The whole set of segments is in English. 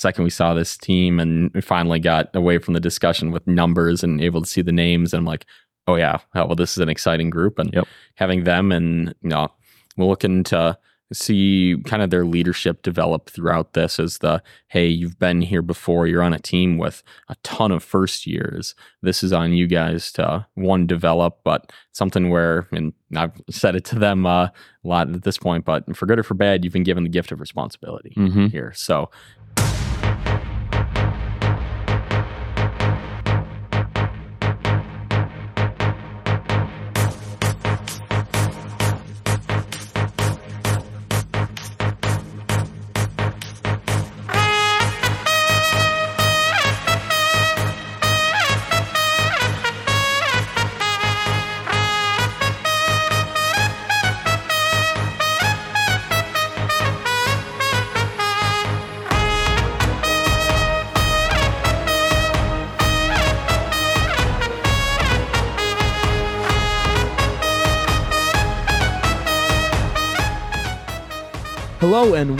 second we saw this team and we finally got away from the discussion with numbers and able to see the names, and I'm like, oh yeah, well this is an exciting group, and Yep. having them and you know we're looking to see kind of their leadership develop throughout this as the hey you've been here before you're on a team with a ton of first years this is on you guys to one develop but something where and i've said it to them uh, a lot at this point but for good or for bad you've been given the gift of responsibility Mm-hmm. here so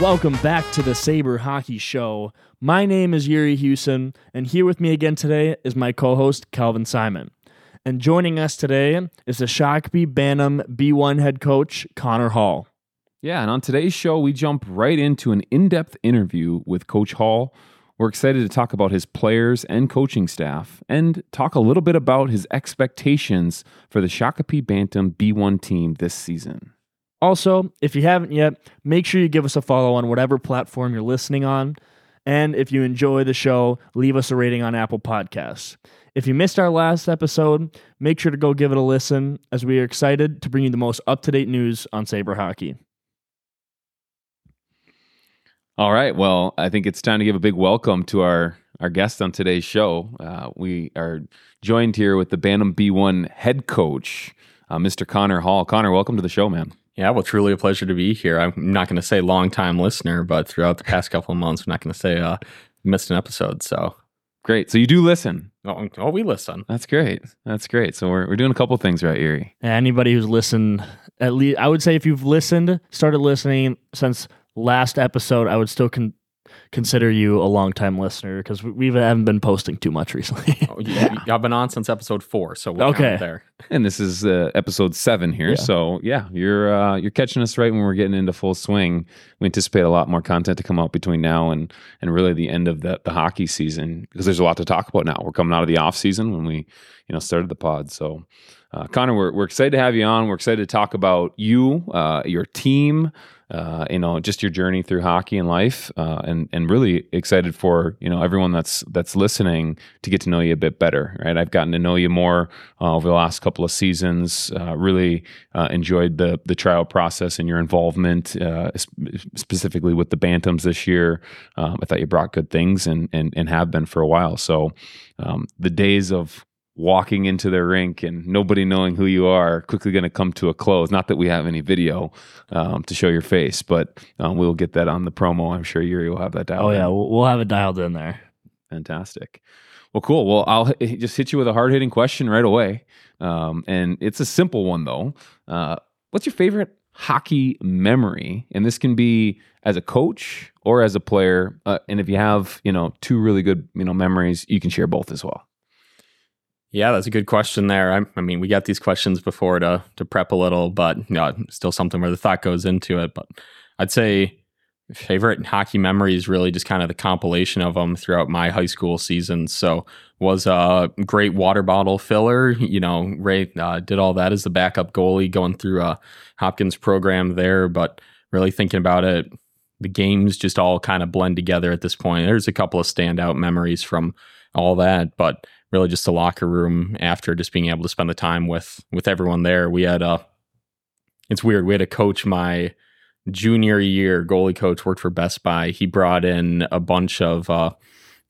welcome back to the Saber Hockey Show. My name is Yuri Hewson, and here with me again today is my co host, Calvin Simon. And joining us today is the Shakopee Bantam B1 head coach, Connor Hall. Yeah, and on today's show, we jump right into an in depth interview with Coach Hall. We're excited to talk about his players and coaching staff and talk a little bit about his expectations for the Shakopee Bantam B1 team this season. Also, if you haven't yet, make sure you give us a follow on whatever platform you're listening on. And if you enjoy the show, leave us a rating on Apple Podcasts. If you missed our last episode, make sure to go give it a listen as we are excited to bring you the most up to date news on Saber Hockey. All right. Well, I think it's time to give a big welcome to our our guest on today's show. Uh, we are joined here with the Bantam B1 head coach, uh, Mr. Connor Hall. Connor, welcome to the show, man. Yeah well truly a pleasure to be here i'm not going to say long time listener but throughout the past couple of months i'm not going to say uh missed an episode so Great. So you do listen. oh, oh we listen That's great. That's great. So we're we're doing a couple things right, Yuri. Anybody who's listened, at least I would say if you've listened, started listening since last episode, I would still con- consider you a long time listener because we, we haven't been posting too much recently. Oh, you, you- I've been on since episode four, so we'll Okay. there. And this is uh, episode seven here. Yeah. So yeah, you're uh, you're catching us right when we're getting into full swing. We anticipate a lot more content to come out between now and and really the end of the, the hockey season because there's a lot to talk about now. We're coming out of the off season when we you know started the pod. So uh, Connor, we're we're excited to have you on. We're excited to talk about you, uh, your team. Uh, you know, just your journey through hockey and life, uh, and and really excited for you know everyone that's that's listening to get to know you a bit better. Right, I've gotten to know you more uh, over the last couple of seasons. Uh, really uh, enjoyed the the trial process and your involvement, uh, specifically with the Bantams this year. Um, I thought you brought good things and and and have been for a while. So um, the days of walking into their rink and nobody knowing who you are quickly going to come to a close. Not that we have any video um, to show your face, but um, we'll get that on the promo. I'm sure Yuri will have that dialed. oh, yeah, in. we'll, have it dialed in there. Fantastic. Well, cool. Well, I'll h- just hit you with a hard hitting question right away. Um, and it's a simple one, though. Uh, what's your favorite hockey memory? And this can be as a coach or as a player. Uh, and if you have, you know, two really good, you know, memories, you can share both as well. Yeah, that's a good question there. I, I mean, we got these questions before to to prep a little, but you know, still something where the thought goes into it. But I'd say favorite hockey memory is really just kind of the compilation of them throughout my high school season. So was a great water bottle filler. You know, Ray uh, did all that as the backup goalie going through a Hopkins program there, but really thinking about it, the games just all kind of blend together at this point. There's a couple of standout memories from all that, but really just the locker room after just being able to spend the time with with everyone there. We had a it's weird. We had a coach my junior year, goalie coach worked for Best Buy. He brought in a bunch of uh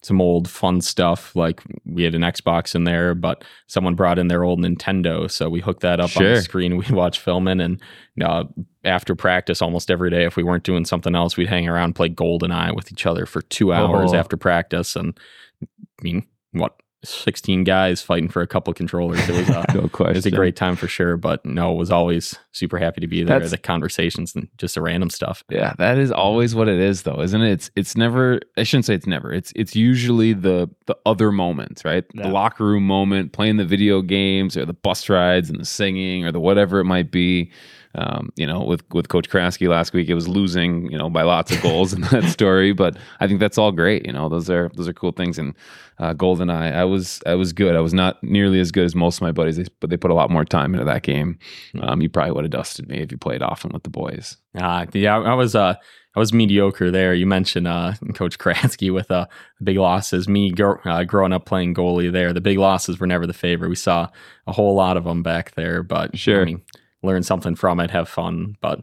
some old fun stuff like we had an Xbox in there, but someone brought in their old Nintendo, so we hooked that up on the screen. We'd watch filming, and uh, after practice, almost every day, if we weren't doing something else, we'd hang around, play GoldenEye with each other for two hours Oh. after practice. And I mean, what 16 guys fighting for a couple controllers. It was uh, a, no it question. was a great time for sure. But no, was always super happy to be there. That's- the conversations and just the random stuff. Yeah, that is always what it is, though, isn't it? It's it's never. I shouldn't say it's never. It's it's usually the the other moments, right? Yeah. The locker room moment, playing the video games, or the bus rides and the singing, or the whatever it might be. Um, you know, with with Coach Kraske last week, it was losing, you know, by lots of goals in that story. But I think that's all great. You know, those are those are cool things. And uh, GoldenEye, I was I was good. I was not nearly as good as most of my buddies, but they put a lot more time into that game. Um, you probably would have dusted me if you played often with the boys. Uh, yeah, I was uh, I was mediocre there. You mentioned uh, Coach Kraske with uh, big losses. Me gr- uh, growing up playing goalie there, the big losses were never the favorite. We saw a whole lot of them back there, but Sure. I mean, learn something from it, have fun, but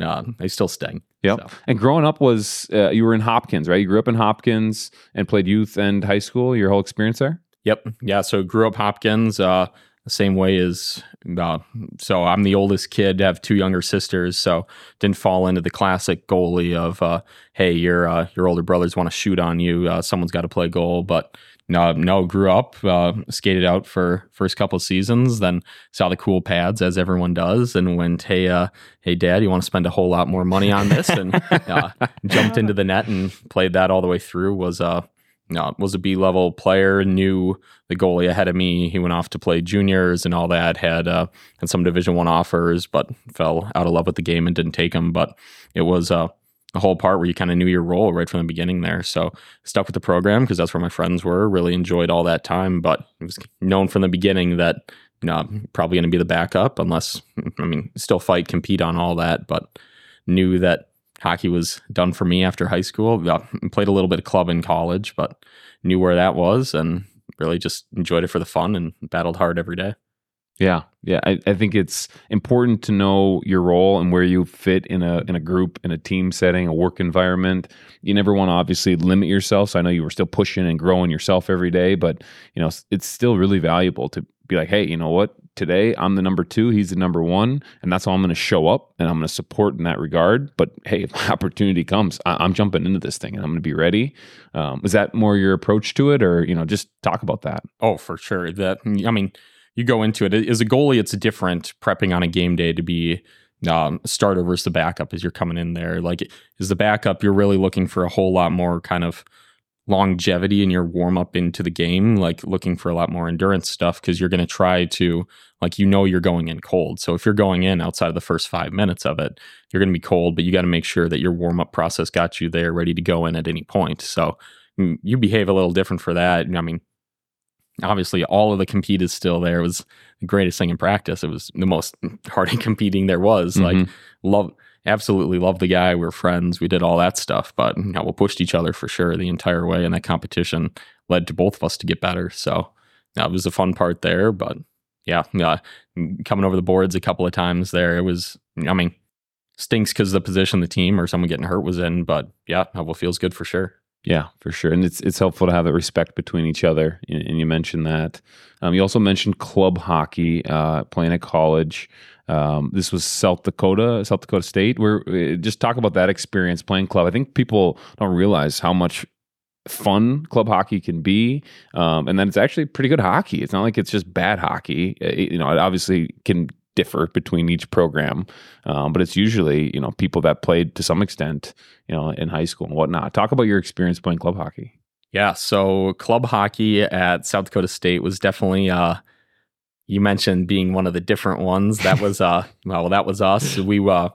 uh, they still sting. Yep. So, And growing up was uh, you were in Hopkins, right? You grew up in Hopkins and played youth and high school. Your whole experience there. Yep. Yeah. So grew up Hopkins, uh, the same way as, uh, so I'm the oldest kid, have two younger sisters. So didn't fall into the classic goalie of, uh, hey, your, uh, your older brothers want to shoot on you. Uh, someone's got to play goal. But no, no, grew up, uh, skated out for first couple of seasons, then saw the cool pads as everyone does and went, hey, uh, hey, dad, you want to spend a whole lot more money on this? And uh, jumped into the net and played that all the way through. Was, uh, no, was a B level player, knew the goalie ahead of me. He went off to play juniors and all that. Had uh, had some Division One offers, but fell out of love with the game and didn't take them. But it was a whole part where you kind of knew your role right from the beginning there. So stuck with the program because that's where my friends were. Really enjoyed all that time, but it was known from the beginning that you know probably going to be the backup unless I mean still fight, compete on all that, but knew that hockey was done for me after high school. Played a little bit of club in college, but knew where that was and really just enjoyed it for the fun and battled hard every day. Yeah, yeah. I, I think it's important to know your role and where you fit in a in a group, in a team setting, a work environment. You never want to obviously limit yourself. So I know you were still pushing and growing yourself every day, but you know it's still really valuable to be like, hey, you know what? Today I'm the number two, he's the number one, and that's how I'm going to show up and I'm going to support in that regard. But hey, if opportunity comes, I, I'm jumping into this thing and I'm going to be ready. Um, is that more your approach to it, or you know, just talk about that? Oh, for sure. That I mean, you go into it as a goalie. It's different prepping on a game day to be um, starter versus the backup as you're coming in there. Like as the backup, you're really looking for a whole lot more kind of longevity in your warm up into the game, like looking for a lot more endurance stuff because you're going to try to, like, you know, you're going in cold. So if you're going in outside of the first five minutes of it, you're going to be cold, but you got to make sure that your warm up process got you there ready to go in at any point. So mm, you behave a little different for that. I mean, obviously all of the compete is still there. It was the greatest thing in practice. It was the most hard competing there was. Like Mhm. love absolutely love the guy. We are friends. We did all that stuff, but you know, we pushed each other for sure the entire way. And that competition led to both of us to get better. So that was a fun part there. But yeah, yeah, coming over the boards a couple of times there, it was. I mean, stinks because the position the team or someone getting hurt was in. But yeah, well, feels good for sure. Yeah, for sure, and it's it's helpful to have that respect between each other. And, and you mentioned that. Um, you also mentioned club hockey, uh, playing at college. Um, this was South Dakota, South Dakota State. Where uh, just talk about that experience playing club. I think people don't realize how much fun club hockey can be, um, and then it's actually pretty good hockey. It's not like it's just bad hockey. Uh, It, you know, it obviously can differ between each program, um, but it's usually you know people that played to some extent, you know, in high school and whatnot. Talk about your experience playing club hockey. Yeah, so club hockey at South Dakota State was definitely uh you mentioned being one of the different ones. That was uh well that was us. We uh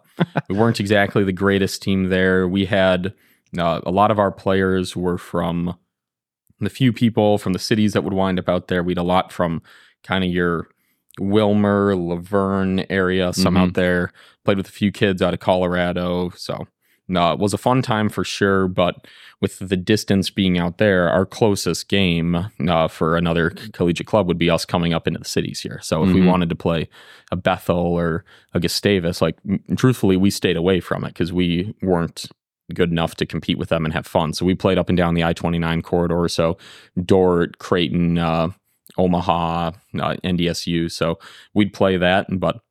we weren't exactly the greatest team there. We had uh, a lot of our players were from the few people from the cities that would wind up out there. We had a lot from kind of your Willmar, Luverne area, some Mhm. out there. Played with a few kids out of Colorado. So no, it was a fun time for sure. But with the distance being out there, our closest game uh, for another collegiate club would be us coming up into the cities here. So if we Mhm. wanted to play a Bethel or a Gustavus, like truthfully, we stayed away from it because we weren't good enough to compete with them and have fun. So we played up and down the I 29 corridor. So Dordt, Creighton, uh, Omaha, uh, NDSU. So we'd play that. But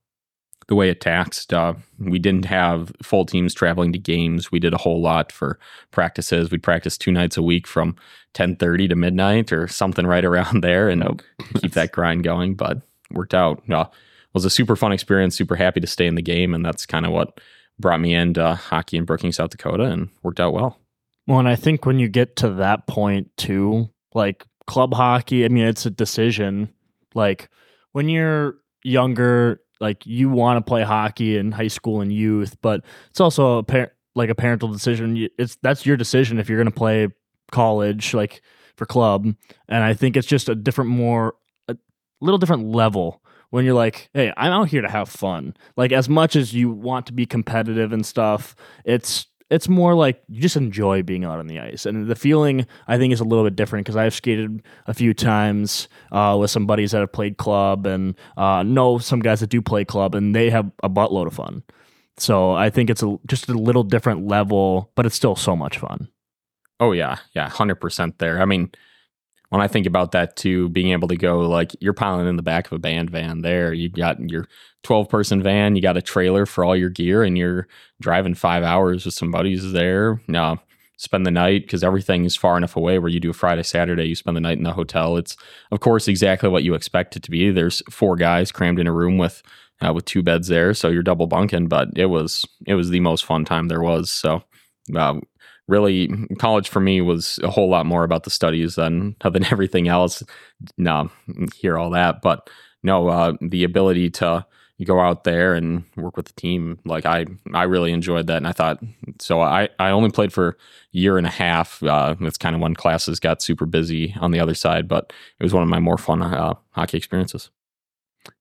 the way it taxed. Uh, we didn't have full teams traveling to games. We did a whole lot for practices. We'd practice two nights a week from 10:30 to midnight or something right around there, and Nope. keep that grind going. But worked out. Uh, was a super fun experience. Super happy to stay in the game, and that's kind of what brought me into hockey in Brookings, South Dakota, and worked out well. Well, and I think when you get to that point too, like club hockey, I mean, it's a decision. Like when you're younger, like you want to play hockey in high school and youth, but it's also a par- like a parental decision. It's that's your decision if you're going to play college, like for club. And I think it's just a different, more a little different level when you're like, hey, I'm out here to have fun. Like as much as you want to be competitive and stuff, it's it's more like you just enjoy being out on the ice, and the feeling I think is a little bit different because I've skated a few times uh, with some buddies that have played club, and uh, know some guys that do play club, and they have a buttload of fun. So I think it's a, just a little different level, but it's still so much fun. Oh yeah, yeah, hundred percent there. I mean, when I think about that too, being able to go like you're piling in the back of a band van there. You got your twelve person van, you got a trailer for all your gear, and you're driving five hours with some buddies there. No, spend the night because everything is far enough away where you do a Friday, Saturday, you spend the night in the hotel. It's of course exactly what you expect it to be. There's four guys crammed in a room with uh, with two beds there, so you're double bunking. But it was it was the most fun time there was. So. Uh, really college for me was a whole lot more about the studies than than everything else. No hear all that but no uh, the ability to go out there and work with the team like i i really enjoyed that and i thought so i i only played for a year and a half uh that's kind of when classes got super busy on the other side but it was one of my more fun uh, hockey experiences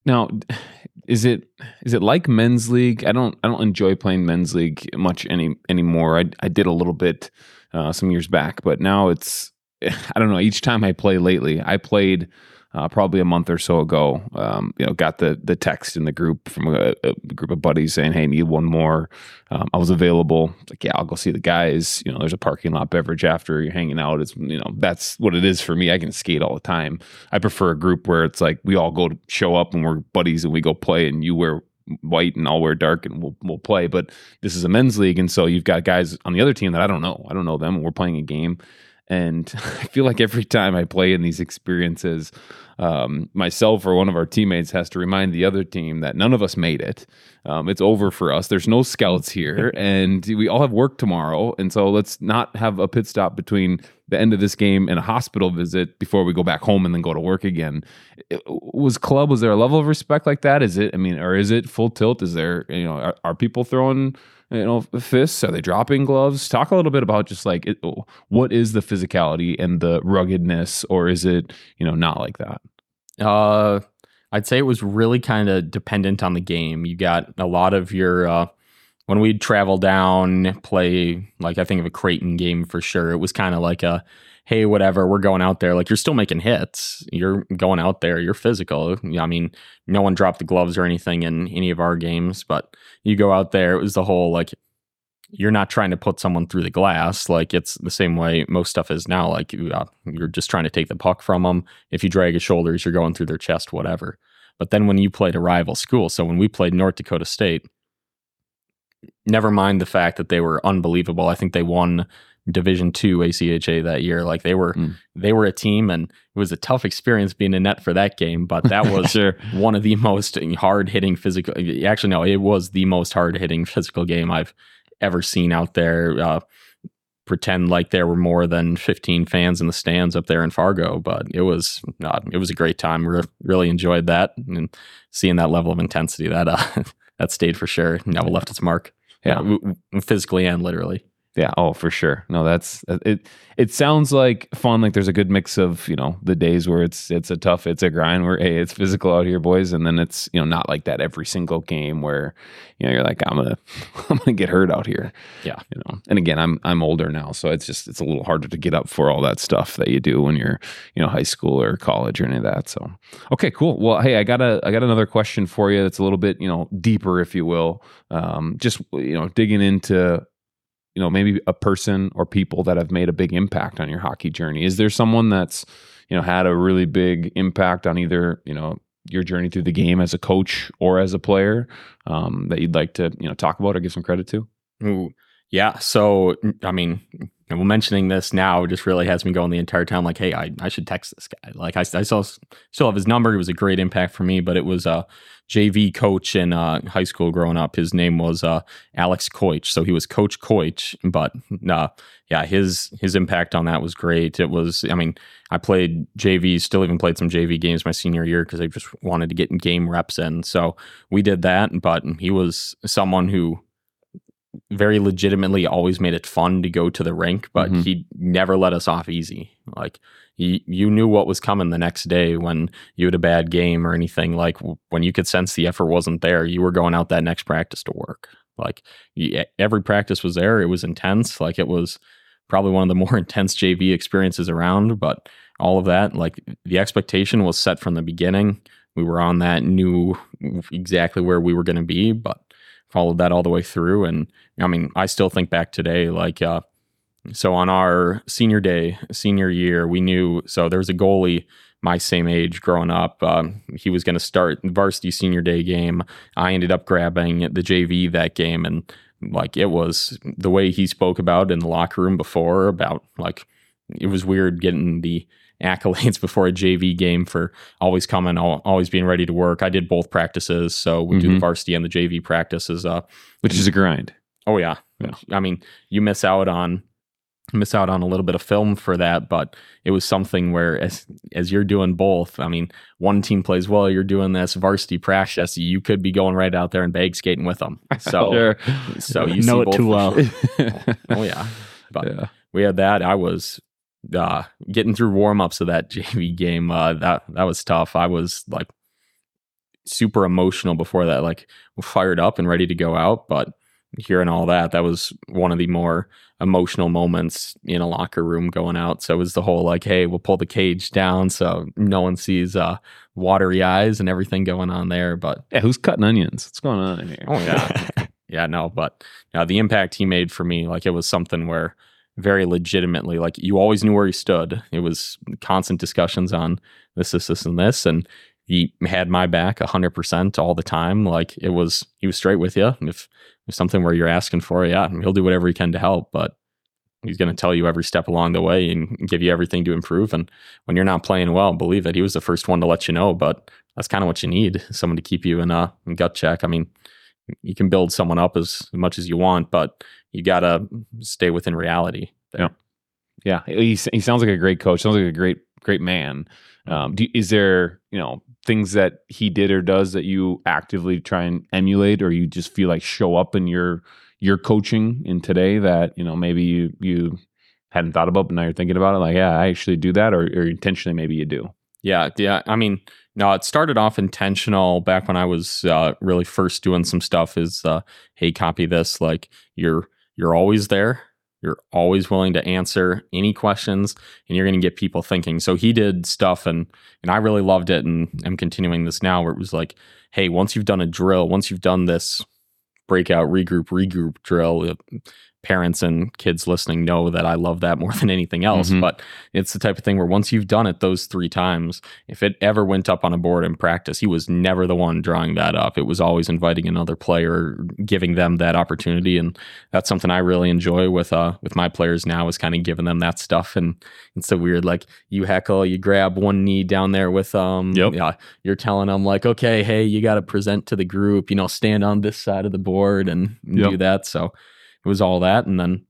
Now, is it is it like men's league? I don't I don't enjoy playing men's league much any anymore. I I did a little bit uh, some years back, but now it's I don't know. Each time I play lately, I played uh, probably a month or so ago. Um, you know, got the the text in the group from a, a group of buddies saying, "Hey, need one more." Um, I was available. Like, yeah, I'll go see the guys. You know, there's a parking lot beverage after you're hanging out. It's you know that's what it is for me. I can skate all the time. I prefer a group where it's like we all go to show up and we're buddies and we go play, and you wear white and I'll wear dark and we'll we'll play. But this is a men's league, and so you've got guys on the other team that I don't know. I don't know them. We're playing a game. And I feel like every time I play in these experiences, um, myself or one of our teammates has to remind the other team that none of us made it. Um, it's over for us. There's no scouts here, and we all have work tomorrow. And so let's not have a pit stop between the end of this game and a hospital visit before we go back home and then go to work again. It- was club? Was there a level of respect like that? Is it? I mean, or is it full tilt? Is there? You know, are, are people throwing? You know fists are they dropping gloves talk a little bit about just like it, what is the physicality and the ruggedness or is it you know not like that Uh, I'd say it was really kind of dependent on the game. You got a lot of your uh, when we'd travel down, play like I think of a Creighton game for sure. It was kind of like a hey, whatever, we're going out there. Like you're still making hits. You're going out there. You're physical. I mean, no one dropped the gloves or anything in any of our games, but you go out there. It was the whole like you're not trying to put someone through the glass. Like it's the same way most stuff is now. Like uh, you're just trying to take the puck from them. If you drag his shoulders, you're going through their chest, whatever. But then when you played a rival school, so when we played North Dakota State, never mind the fact that they were unbelievable. I think they won Division Two ACHA that year. Like they were, Mm. they were a team, and it was a tough experience being in net for that game. But that was sure one of the most hard hitting physical. Actually, no, it was the most hard hitting physical game I've ever seen out there. Uh, pretend like there were more than 15 fans in the stands up there in Fargo, but it was not, it was a great time. Re- really enjoyed that and seeing that level of intensity that uh, that stayed for sure. Never left its mark. Yeah. Physically and literally. Yeah. Oh, for sure. No, that's it. It sounds like fun. Like there's a good mix of you know the days where it's it's a tough, it's a grind. Where hey, it's physical out here, boys, and then it's you know not like that every single game where you know you're like I'm gonna I'm gonna get hurt out here. Yeah. You know. And again, I'm I'm older now, so it's just it's a little harder to get up for all that stuff that you do when you're you know high school or college or any of that. So okay, cool. Well, hey, I got a I got another question for you. That's a little bit you know deeper, if you will. Um, just you know digging into you know maybe a person or people that have made a big impact on your hockey journey is there someone that's you know had a really big impact on either you know your journey through the game as a coach or as a player um, that you'd like to you know talk about or give some credit to? Ooh, yeah. So I mean, well, mentioning this now just really has me going the entire time. Like, hey, I, I should text this guy. Like, I, I still still have his number. It was a great impact for me. But it was a JV coach in uh, high school growing up. His name was uh, Alex Koich. So he was Coach Koich. But uh, yeah, his his impact on that was great. It was. I mean, I played JV. Still even played some JV games my senior year because I just wanted to get game reps in. So we did that. But he was someone who very legitimately always made it fun to go to the rink, but mm-hmm. he never let us off easy. Like he, you knew what was coming the next day when you had a bad game or anything. Like when you could sense the effort wasn't there, you were going out that next practice to work. Like every practice was there. It was intense. Like it was probably one of the more intense JV experiences around. But all of that, like the expectation was set from the beginning. We were on that, knew exactly where we were going to be, but followed that all the way through. And I mean, I still think back today, like, uh, so on our senior day, senior year, we knew, so there was a goalie my same age growing up. Um, he was going to start varsity senior day game. I ended up grabbing the JV that game. And like, it was the way he spoke about in the locker room before about like, it was weird getting the accolades before a JV game for always coming, always being ready to work. I did both practices, so we mm-hmm. do the mm-hmm. varsity and the JV practices. Uh, which is a grind. Oh yeah. yeah. I mean, you miss out on miss out on a little bit of film for that, but it was something where as as you're doing both, I mean, one team plays well, you're doing this varsity practice, you could be going right out there and bag skating with them. So sure. so you know it too well. oh yeah. But yeah. we had that. I was uh, getting through warm-ups of that JV game, uh, that that was tough. I was like super emotional before that, like fired up and ready to go out. But hearing all that, that was one of the more emotional moments in a locker room going out. So it was the whole like, hey, we'll pull the cage down so no one sees uh, watery eyes and everything going on there. But yeah, who's cutting onions? What's going on in here? Oh yeah, yeah, no. But now the impact he made for me, like it was something where very legitimately. Like you always knew where he stood. It was constant discussions on this, this, this, and this, and he had my back hundred percent all the time. Like it was, he was straight with you. If there's something where you're asking for, yeah, he'll do whatever he can to help, but he's going to tell you every step along the way and give you everything to improve. And when you're not playing well, believe it, he was the first one to let you know. But that's kind of what you need: someone to keep you in a gut check. I mean, you can build someone up as much as you want, but you got to stay within reality. There. Yeah, yeah. He he sounds like a great coach. Sounds like a great great man. Um, do, is there you know things that he did or does that you actively try and emulate, or you just feel like show up in your your coaching in today that you know maybe you you hadn't thought about, but now you're thinking about it? Like, yeah, I actually do that, or, or intentionally maybe you do. Yeah, yeah. I mean, no, it started off intentional back when I was uh, really first doing some stuff. Is uh, hey, copy this. Like you're you're always there. You're always willing to answer any questions, and you're going to get people thinking. So he did stuff, and and I really loved it, and I'm continuing this now. Where it was like, hey, once you've done a drill, once you've done this breakout, regroup, regroup drill, parents and kids listening know that I love that more than anything else. Mm-hmm. But it's the type of thing where once you've done it those three times, if it ever went up on a board in practice, he was never the one drawing that up. It was always inviting another player, giving them that opportunity, and that's something I really enjoy with uh with my players now is kind of giving them that stuff. And it's so weird, like you heckle, you grab one knee down there with um, yep. yeah, you're telling them like, okay, hey, you got to present to the group, you know, stand on this side of the board and, yep. do that. So it was all that. And then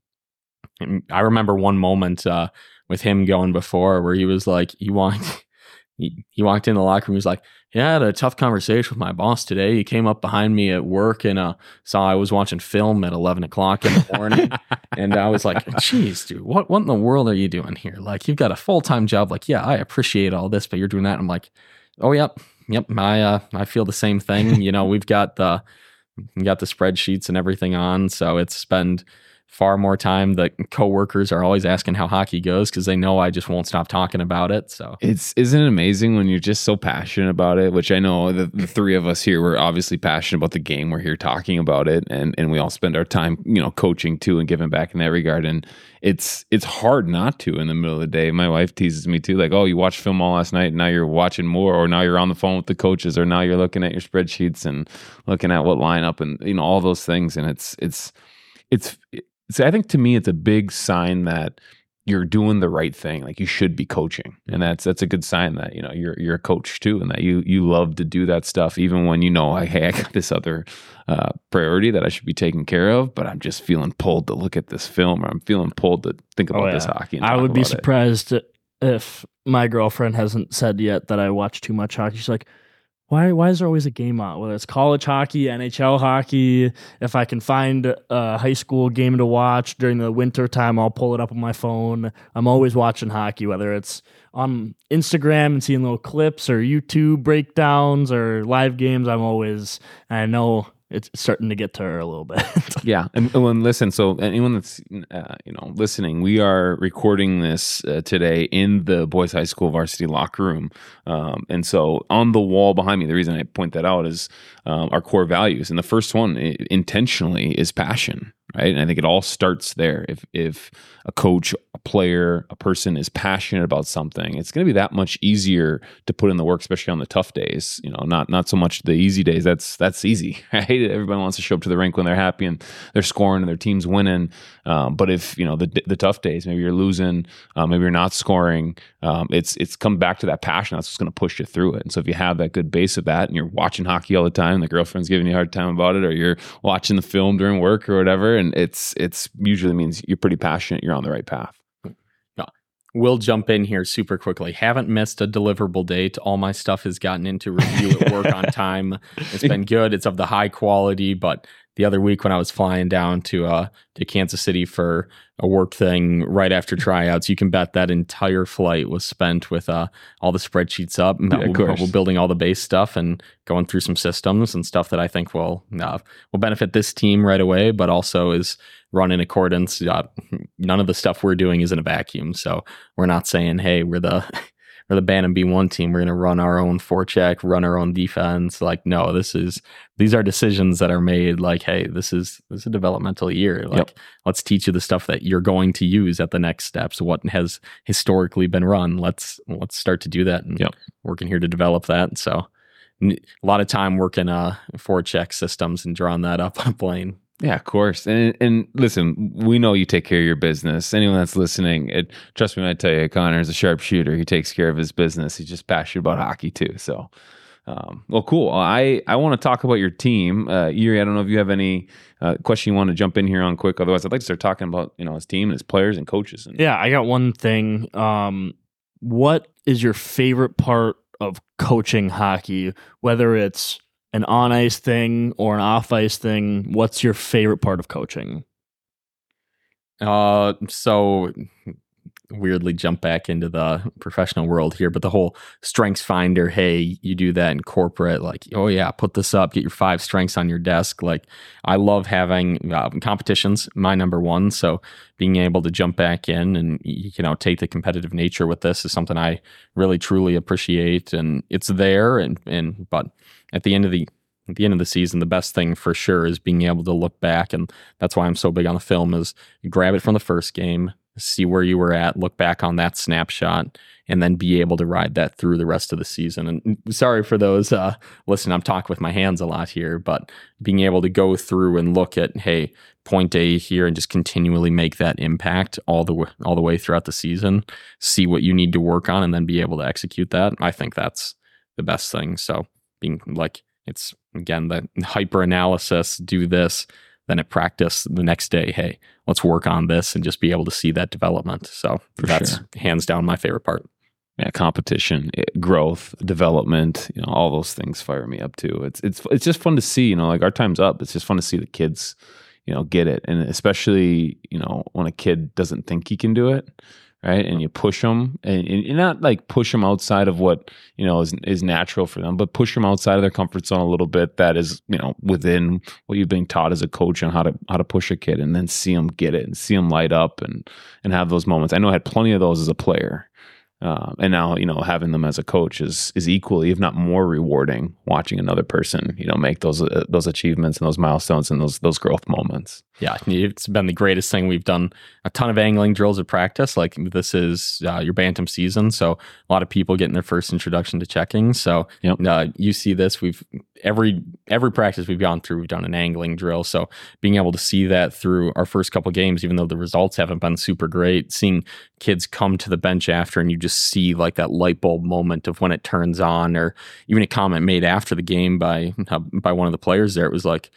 I remember one moment uh, with him going before where he was like, he walked, he, he walked in the locker room. He was like, yeah, I had a tough conversation with my boss today. He came up behind me at work and uh, saw I was watching film at 11 o'clock in the morning. and I was like, "Jeez, dude, what, what in the world are you doing here? Like, you've got a full time job. Like, yeah, I appreciate all this, but you're doing that. I'm like, oh, yep. Yep. I, uh, I feel the same thing. you know, we've got the, got the spreadsheets and everything on. So it's been far more time. The coworkers are always asking how hockey goes because they know I just won't stop talking about it. So It's isn't it amazing when you're just so passionate about it, which I know the, the three of us here we're obviously passionate about the game. We're here talking about it and and we all spend our time, you know, coaching too and giving back in that regard. And it's it's hard not to in the middle of the day. My wife teases me too, like, oh, you watched film all last night, and now you're watching more, or now you're on the phone with the coaches, or now you're looking at your spreadsheets and looking at what lineup and you know all those things. And it's it's it's, it's I think to me it's a big sign that you're doing the right thing. Like you should be coaching, and that's that's a good sign that you know you're you're a coach too, and that you you love to do that stuff, even when you know, like, hey, I got this other uh, priority that I should be taking care of, but I'm just feeling pulled to look at this film, or I'm feeling pulled to think about Oh, this hockey. I would be about it. surprised if my girlfriend hasn't said yet that I watch too much hockey. She's like, why, why is there always a game on? Whether it's college hockey, NHL hockey, if I can find a high school game to watch during the winter time, I'll pull it up on my phone. I'm always watching hockey, whether it's on Instagram and seeing little clips or YouTube breakdowns or live games. I'm always, I know it's starting to get to her a little bit. Yeah, and, and listen, so anyone that's uh, you know listening, we are recording this uh, today in the boys' high school varsity locker room, um, and so on the wall behind me, the reason I point that out is um, our core values, and the first one i- intentionally is passion, right? And I think it all starts there. If if a coach, a player, a person is passionate about something, it's going to be that much easier to put in the work, especially on the tough days. You know, not not so much the easy days. That's that's easy, right? Everybody wants to show up to the rink when they're happy and they're scoring and their team's winning. Um, but if you know the the tough days, maybe you're losing, um, maybe you're not scoring. Um, it's it's come back to that passion. That's what's going to push you through it. And so if you have that good base of that, and you're watching hockey all the time, and the girlfriend's giving you a hard time about it, or you're watching the film during work or whatever, and it's it's usually means you're pretty passionate. You're on the right path. we'll jump in here super quickly. Haven't missed a deliverable date. All my stuff has gotten into review at work on time. It's been good. It's of the high quality, but the other week when I was flying down to uh to Kansas City for a work thing right after tryouts, you can bet that entire flight was spent with uh all the spreadsheets up. Yeah, we're, course. we're building all the base stuff and going through some systems and stuff that I think will uh, will benefit this team right away, but also is run in accordance. Uh, none of the stuff we're doing is in a vacuum, so we're not saying, "Hey, we're the we're the Bantam B one team. We're going to run our own forecheck, run our own defense." Like, no, this is these are decisions that are made. Like, hey, this is this is a developmental year. Like, let's teach you the stuff that you're going to use at the next steps. What has historically been run. Let's let's start to do that. And Yep. working here to develop that. So. a lot of time working uh forecheck systems and drawing that up on a plane. Yeah, of course. And and listen, we know you take care of your business. Anyone that's listening, it, trust me when I tell you, Connor is a sharpshooter. He takes care of his business. He's just passionate about hockey too. So, um, well, cool. I I want to talk about your team, uh, Yuri. I don't know if you have any uh, question you want to jump in here on quick. Otherwise, I'd like to start talking about you know his team and his players and coaches. And Yeah, I got one thing. Um, what is your favorite part of coaching hockey? Whether it's an on ice thing or an off ice thing, what's your favorite part of coaching? Uh, so weirdly jump back into the professional world here, but the whole strengths finder, hey, you do that in corporate, like, oh yeah, put this up, get your five strengths on your desk. Like, I love having uh, competitions, my number one. So being able to jump back in and you know take the competitive nature with this is something I really truly appreciate, and it's there. And and but at the end of the at the end of the season, the best thing for sure is being able to look back, and that's why I'm so big on the film. Is grab it from the first game, see where you were at, look back on that snapshot, and then be able to ride that through the rest of the season. And sorry for those uh, listen, I'm talking with my hands a lot here, but being able to go through and look at hey, point A here, and just continually make that impact all the w- all the way throughout the season, see what you need to work on, and then be able to execute that. I think that's the best thing. So being like it's again the hyper analysis do this then at practice the next day hey let's work on this and just be able to see that development so For that's sure. hands down my favorite part yeah, competition, eh, growth, development, you know, all those things fire me up too. It's it's it's just fun to see, you know, like our time's up. It's just fun to see the kids, you know, get it. And especially, you know, when a kid doesn't think he can do it, right? And you push them, and, and not like push them outside of what you know is is natural for them, but push them outside of their comfort zone a little bit. That is you know within what you've been taught as a coach on how to how to push a kid, and then see them get it and see them light up and and have those moments. I know I had plenty of those as a player. Um, and now, you know, having them as a coach is is equally, if not more, rewarding. Watching another person, you know, make those uh, those achievements and those milestones and those those growth moments. Yeah, it's been the greatest thing. We've done a ton of angling drills at practice. Like this is uh, your bantam season, so a lot of people getting their first introduction to checking. So yep. uh, you see this. We've every every practice we've gone through, we've done an angling drill. So being able to see that through our first couple games, even though the results haven't been super great, seeing kids come to the bench after and you just see like that light bulb moment of when it turns on, or even a comment made after the game by by one of the players there. It was like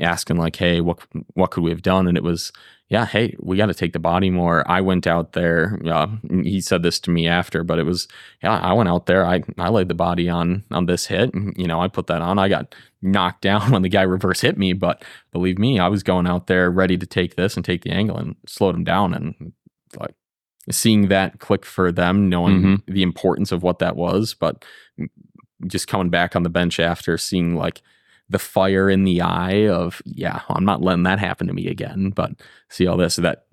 asking like, "Hey, what what could we have done?" And it was, "Yeah, hey, we got to take the body more." I went out there. Uh, he said this to me after, but it was, yeah, I went out there. I I laid the body on on this hit. And, you know, I put that on. I got knocked down when the guy reverse hit me, but believe me, I was going out there ready to take this and take the angle and slowed him down and like seeing that click for them, knowing mm-hmm. the importance of what that was, but just coming back on the bench after seeing like the fire in the eye of yeah i'm not letting that happen to me again but see all this that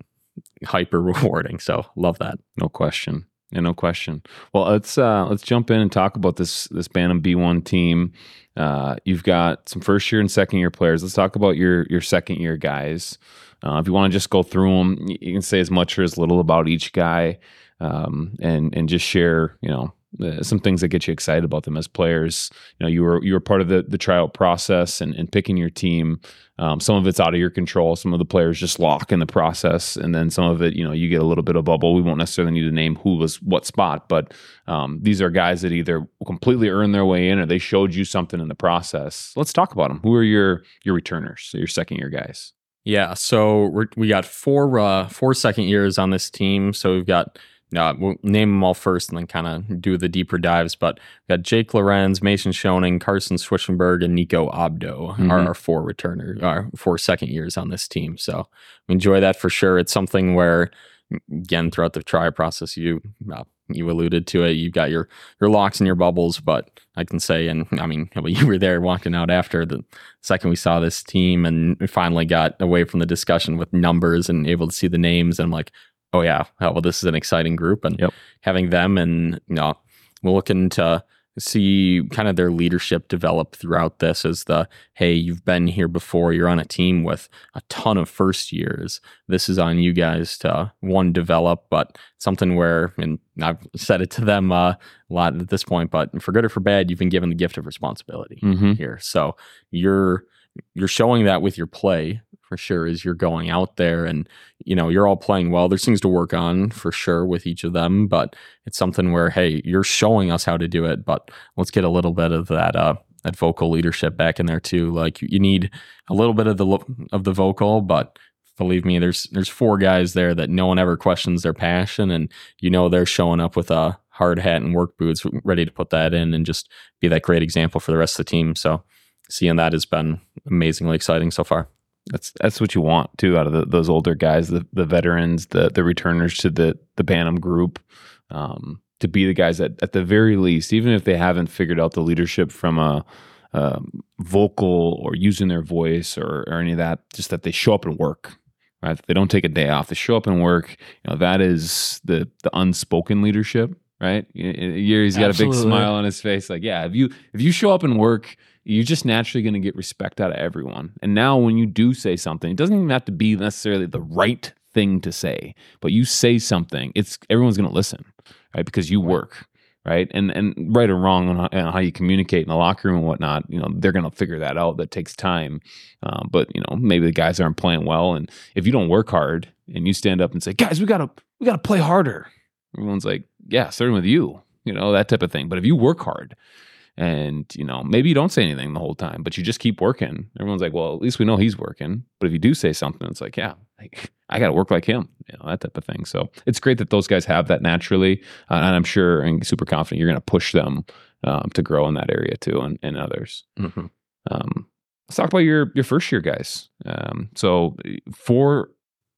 hyper rewarding so love that no question yeah, no question. Well, let's uh, let's jump in and talk about this this Bantam B1 team. Uh, you've got some first year and second year players. Let's talk about your your second year guys. Uh, if you want to just go through them, you can say as much or as little about each guy, um, and and just share you know uh, some things that get you excited about them as players. You know, you were you were part of the the tryout process and, and picking your team. Um, some of it's out of your control. Some of the players just lock in the process, and then some of it, you know, you get a little bit of bubble. We won't necessarily need to name who was what spot, but um, these are guys that either completely earned their way in or they showed you something in the process. Let's talk about them. Who are your your returners? your second year guys. Yeah, so we got four uh, four second years on this team. So we've got uh, we'll name them all first and then kind of do the deeper dives. But got Jake Lorenz, Mason Schoening, Carson Swischenberg, and Nico Abdo mm-hmm. are our four returner, our four second years on this team. So we enjoy that for sure. It's something where, again, throughout the try process, you uh, you alluded to it. You've got your your locks and your bubbles, but I can say, and I mean, you were there walking out after the second we saw this team, and we finally got away from the discussion with numbers and able to see the names. And I'm like, oh yeah, oh, well this is an exciting group, and yep. having them and you know we're looking to see kind of their leadership develop throughout this as the hey you've been here before you're on a team with a ton of first years this is on you guys to one develop but something where and i've said it to them uh, a lot at this point but for good or for bad you've been given the gift of responsibility mm-hmm. here so you're you're showing that with your play for sure is you're going out there and you know you're all playing well. There's things to work on for sure with each of them but it's something where hey you're showing us how to do it but let's get a little bit of that uh that vocal leadership back in there too. Like you need a little bit of the of the vocal but believe me there's there's four guys there that no one ever questions their passion and you know they're showing up with a hard hat and work boots ready to put that in and just be that great example for the rest of the team. So seeing that has been amazingly exciting so far that's that's what you want too out of the, those older guys, the the veterans, the the returners to the the Bantam group, um, to be the guys that at the very least, even if they haven't figured out the leadership from a, a vocal or using their voice or, or any of that, just that they show up and work. Right, they don't take a day off. They show up and work. You know that is the the unspoken leadership. Right, he's got Absolutely. a big smile on his face. Like, yeah, if you if you show up and work you're just naturally going to get respect out of everyone. And now, when you do say something, it doesn't even have to be necessarily the right thing to say, but you say something, it's everyone's going to listen, right? Because you work, right? And and right or wrong on how, you communicate in the locker room and whatnot, you know, they're going to figure that out. That takes time, um, but you know, maybe the guys aren't playing well, and if you don't work hard and you stand up and say, "Guys, we gotta we gotta play harder," everyone's like, "Yeah, starting with you," you know, that type of thing. But if you work hard and you know maybe you don't say anything the whole time but you just keep working everyone's like well at least we know he's working but if you do say something it's like yeah like, i gotta work like him you know that type of thing so it's great that those guys have that naturally uh, and i'm sure and super confident you're gonna push them um, to grow in that area too and, and others mm-hmm. um, let's talk about your your first year guys um, so four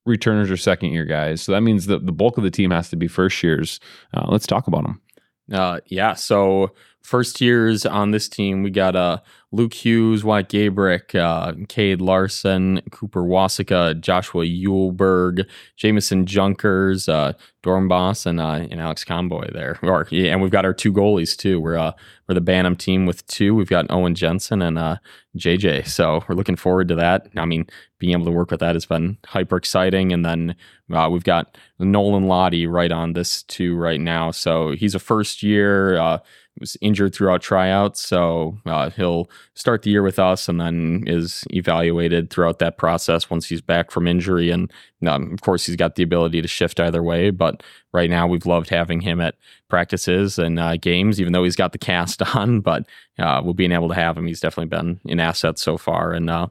returners or second year guys. So that means that the bulk of the team has to be first years. Uh, let's talk about them. Uh, yeah. So first years on this team, we got uh, Luke Hughes, Wyatt Gabrick, uh, Cade Larson, Cooper Wasika, Joshua Yuleberg, Jameson Junkers, uh, Dornbos, and uh, and Alex Conboy there. Or, yeah, and we've got our two goalies too. We're uh, we're the Bantam team with two. We've got Owen Jensen and uh, JJ. So we're looking forward to that. I mean, being able to work with that has been hyper exciting. And then uh, we've got Nolan Lottie right on this too right now. So he's a first year. Uh, was injured throughout tryouts, so uh, he'll start the year with us and then is evaluated throughout that process once he's back from injury. And um, of course, he's got the ability to shift either way. But right now, we've loved having him at practices and uh, games, even though he's got the cast on. But uh, we'll being able to have him, he's definitely been an asset so far. And uh,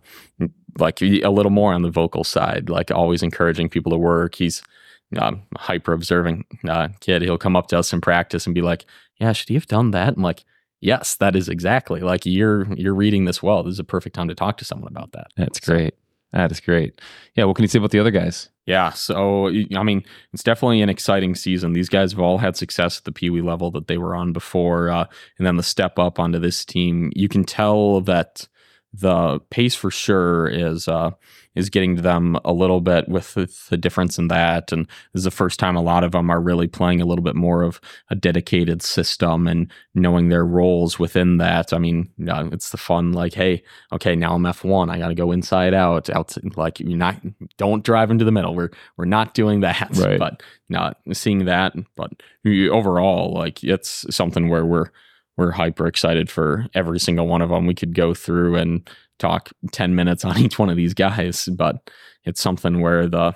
like a little more on the vocal side, like always encouraging people to work. He's um, hyper observing uh, kid. He'll come up to us in practice and be like, "Yeah, should he have done that?" I'm like, "Yes, that is exactly like you're you're reading this well. This is a perfect time to talk to someone about that." That's so, great. That is great. Yeah, what can you say about the other guys? Yeah, so I mean, it's definitely an exciting season. These guys have all had success at the Pee Wee level that they were on before, uh, and then the step up onto this team. You can tell that the pace for sure is uh, is getting to them a little bit with the, the, difference in that. And this is the first time a lot of them are really playing a little bit more of a dedicated system and knowing their roles within that. I mean, uh, it's the fun, like, hey, okay, now I'm F1. I got to go inside out. Out like you're not don't drive into the middle. We're we're not doing that. Right. But not seeing that. But overall, like it's something where we're we're hyper excited for every single one of them. We could go through and talk 10 minutes on each one of these guys, but it's something where the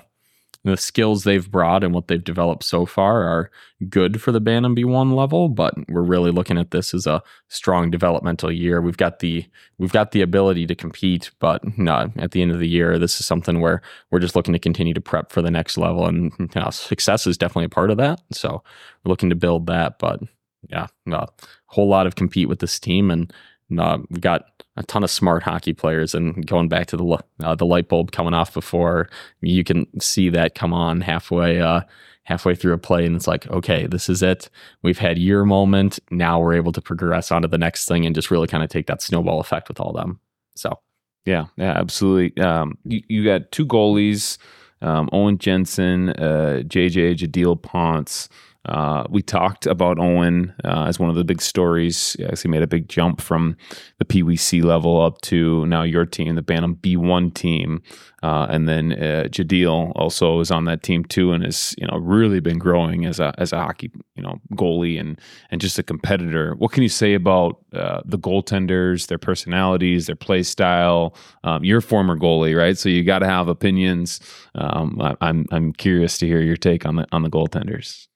the skills they've brought and what they've developed so far are good for the Bantam B1 level, but we're really looking at this as a strong developmental year. We've got the we've got the ability to compete, but no, at the end of the year, this is something where we're just looking to continue to prep for the next level, and you know, success is definitely a part of that. So we're looking to build that, but yeah, a whole lot of compete with this team, and uh, we got a ton of smart hockey players. And going back to the uh, the light bulb coming off before, you can see that come on halfway uh, halfway through a play, and it's like, okay, this is it. We've had your moment. Now we're able to progress on to the next thing and just really kind of take that snowball effect with all them. So, yeah, yeah, absolutely. Um, you, you got two goalies, um, Owen Jensen, uh, JJ Jadil Ponce. Uh, we talked about Owen uh, as one of the big stories. Yes, he made a big jump from the PWC level up to now your team, the Bantam B1 team, uh, and then uh, Jadil also is on that team too, and has you know really been growing as a as a hockey you know goalie and and just a competitor. What can you say about uh, the goaltenders, their personalities, their play style? Um, you're former goalie, right? So you got to have opinions. Um, I, I'm I'm curious to hear your take on the on the goaltenders.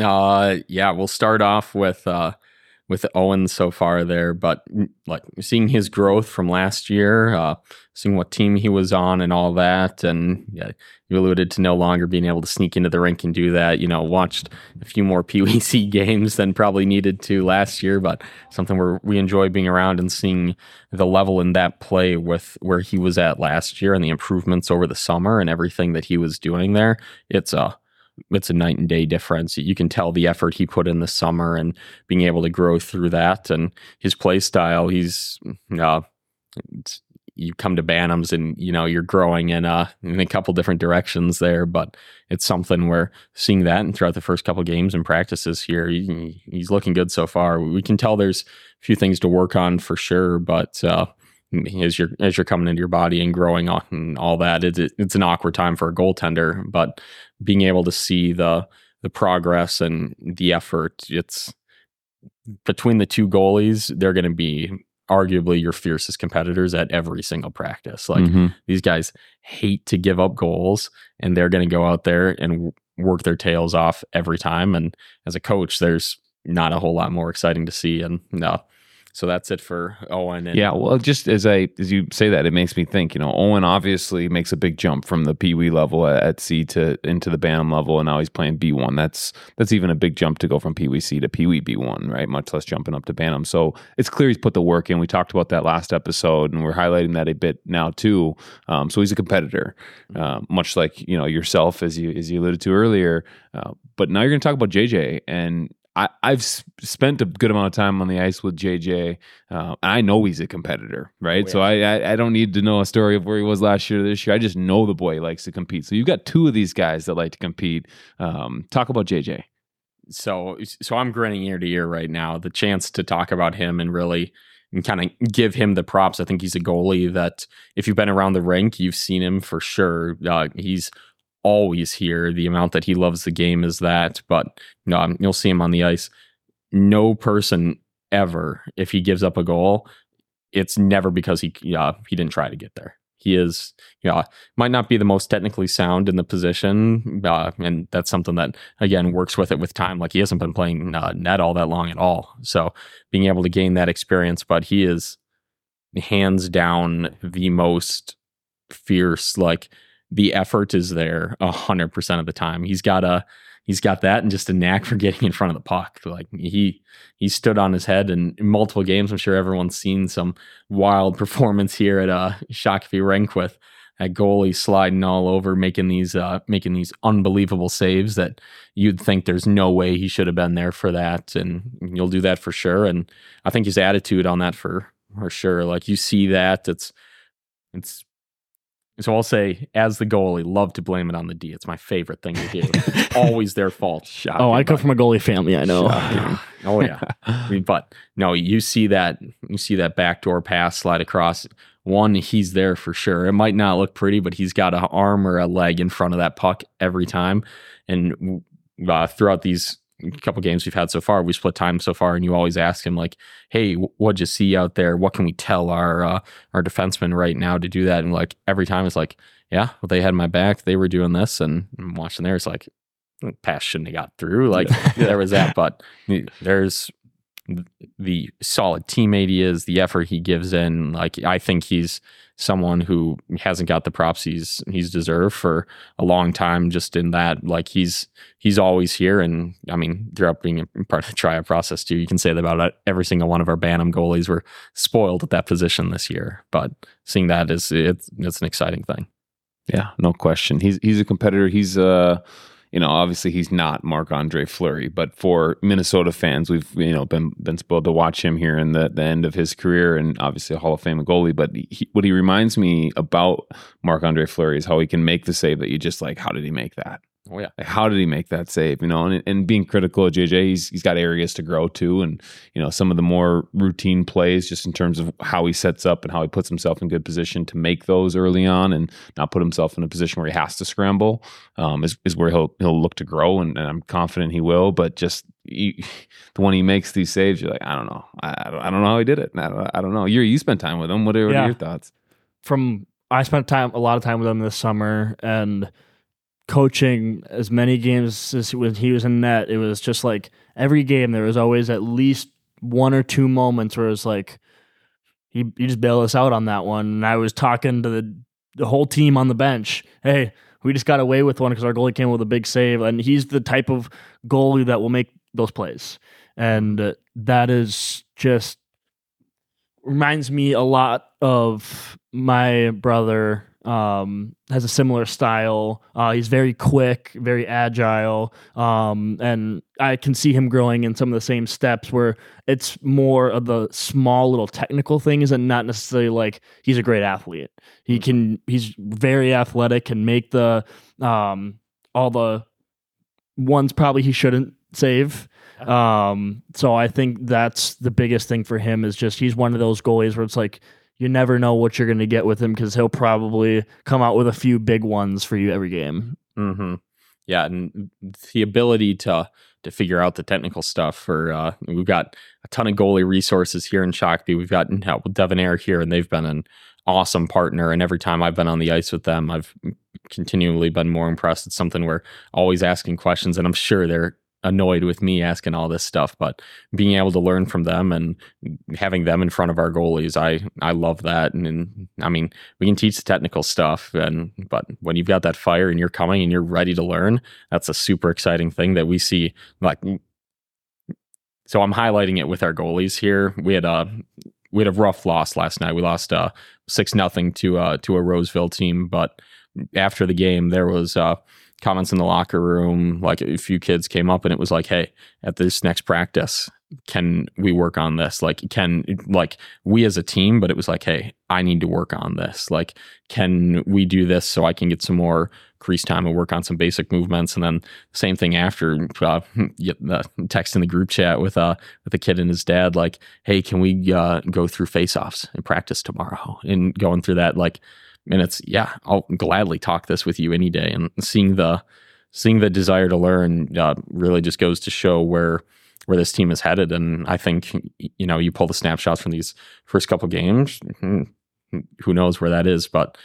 Uh, yeah, we'll start off with uh, with Owen so far there, but mm, like seeing his growth from last year, uh, seeing what team he was on and all that, and yeah, you alluded to no longer being able to sneak into the rink and do that. You know, watched a few more PWC games than probably needed to last year, but something where we enjoy being around and seeing the level in that play with where he was at last year and the improvements over the summer and everything that he was doing there. It's a it's a night and day difference. You can tell the effort he put in the summer and being able to grow through that and his play style. He's uh, you come to Bantams and you know you're growing in a in a couple different directions there, but it's something where seeing that and throughout the first couple games and practices here, he, he's looking good so far. We can tell there's a few things to work on for sure, but. Uh, as you're as you're coming into your body and growing on and all that, it's it's an awkward time for a goaltender. But being able to see the the progress and the effort, it's between the two goalies, they're going to be arguably your fiercest competitors at every single practice. Like mm-hmm. these guys hate to give up goals, and they're going to go out there and work their tails off every time. And as a coach, there's not a whole lot more exciting to see. And no, so that's it for Owen. And Yeah, well, just as I as you say that, it makes me think. You know, Owen obviously makes a big jump from the Pee Wee level at, C to into the Bantam level, and now he's playing B one. That's that's even a big jump to go from Pee Wee C to Pee Wee B one, right? Much less jumping up to Bantam. So it's clear he's put the work in. We talked about that last episode, and we're highlighting that a bit now too. Um, so he's a competitor, uh, much like you know yourself, as you as you alluded to earlier. Uh, but now you're going to talk about JJ, and I, I've s- spent a good amount of time on the ice with JJ. Uh, and I know he's a competitor, right? Oh, So I, I I don't need to know a story of where he was last year or this year. I just know the boy likes to compete. So you've got two of these guys that like to compete. Um, talk about JJ. so so I'm grinning ear to ear right now. The chance to talk about him and really and kind of give him the props. I think he's a goalie that if you've been around the rink, you've seen him for sure. Uh, he's always here. The amount that he loves the game is that, but you know, you'll see him on the ice. No person ever, if he gives up a goal, it's never because he uh, he didn't try to get there. He is, know, might not be the most technically sound in the position, uh, and that's something that again works with it with time. Like he hasn't been playing uh, net all that long at all, so being able to gain that experience. But he is hands down the most fierce. Like the effort is there a hundred percent of the time. He's got a he's got that and just a knack for getting in front of the puck. Like he he stood on his head and in multiple games. I'm sure everyone's seen some wild performance here at uh Rink with that goalie sliding all over, making these uh making these unbelievable saves that you'd think there's no way he should have been there for that. And you'll do that for sure. And I think his attitude on that for for sure. Like you see that it's it's so I'll say, as the goalie, love to blame it on the D. It's my favorite thing to do. it's always their fault. Oh, I come from a goalie family. I know. oh yeah, I mean, but no, you see that you see that backdoor pass slide across. One, he's there for sure. It might not look pretty, but he's got an arm or a leg in front of that puck every time. And uh, throughout these couple games we've had so far, we split time so far, and you always ask him like, "Hey, what'd you see out there? What can we tell our uh, our defensemen right now to do that?" And like every time, it's like, "Yeah, well, they had my back. They were doing this," and I'm watching there. It's like, pass shouldn't have got through. Like there was that, but there's the solid teammate he is, the effort he gives in. Like I think he's someone who hasn't got the props he's he's deserved for a long time. Just in that, like he's he's always here, and I mean, throughout being a part of the tryout process too, you can say that about every single one of our Bantam goalies were spoiled at that position this year. But seeing that is it's it's an exciting thing. Yeah, no question. He's he's a competitor. He's uh you know, obviously he's not Marc Andre Fleury, but for Minnesota fans, we've you know been been spoiled to watch him here in the, the end of his career, and obviously a Hall of Fame goalie. But he, what he reminds me about Marc Andre Fleury is how he can make the save that you just like. How did he make that? Oh yeah, how did he make that save? You know, and, and being critical of JJ, he's he's got areas to grow too, and you know some of the more routine plays, just in terms of how he sets up and how he puts himself in good position to make those early on, and not put himself in a position where he has to scramble, um, is is where he'll he'll look to grow, and, and I'm confident he will. But just he, the one he makes these saves, you're like, I don't know, I, I, don't, I don't know how he did it. I don't, I don't know. You you spent time with him. What are, what Yeah. are your thoughts? From I spent time a lot of time with him this summer and coaching as many games as when he was in net. It was just like every game there was always at least one or two moments where it was like he he just bailed us out on that one. And I was talking to the the whole team on the bench. Hey, we just got away with one because our goalie came with a big save, and he's the type of goalie that will make those plays, and uh, that is just reminds me a lot of my brother. Um, has a similar style. Uh, he's very quick, very agile, um, and I can see him growing in some of the same steps where it's more of the small little technical things and not necessarily like he's a great athlete. He can he's very athletic, can make the um all the ones probably he shouldn't save. Um so I think that's the biggest thing for him is just he's one of those goalies where it's like you never know what you're going to get with him because he'll probably come out with a few big ones for you every game. Mm-hmm. Yeah, and the ability to to figure out the technical stuff. For uh, we've got a ton of goalie resources here in Shakopee. We've got help with Devon Air here, and they've been an awesome partner. And every time I've been on the ice with them, I've continually been more impressed. It's something we're always asking questions, and I'm sure they're annoyed with me asking all this stuff, but being able to learn from them and having them in front of our goalies, I I love that. And, and I mean, we can teach the technical stuff, and but when you've got that fire and you're coming and you're ready to learn, that's a super exciting thing that we see. Like, so I'm highlighting it with our goalies here. We had a we had a rough loss last night. We lost uh six nothing to uh to a Roseville team, but after the game there was uh comments in the locker room. Like a few kids came up and it was like, hey, at this next practice, can we work on this? Like, can like we as a team, but it was like, hey, I need to work on this. Like, can we do this so I can get some more crease time and work on some basic movements? And then same thing after uh, the text in the group chat with uh with a kid and his dad, like, hey, can we uh, go through face offs and practice tomorrow? And going through that, like it's yeah i'll gladly talk this with you any day. And seeing the seeing the desire to learn uh, really just goes to show where where this team is headed. And i think you know you pull the snapshots from these first couple games hmm, who knows where that is. But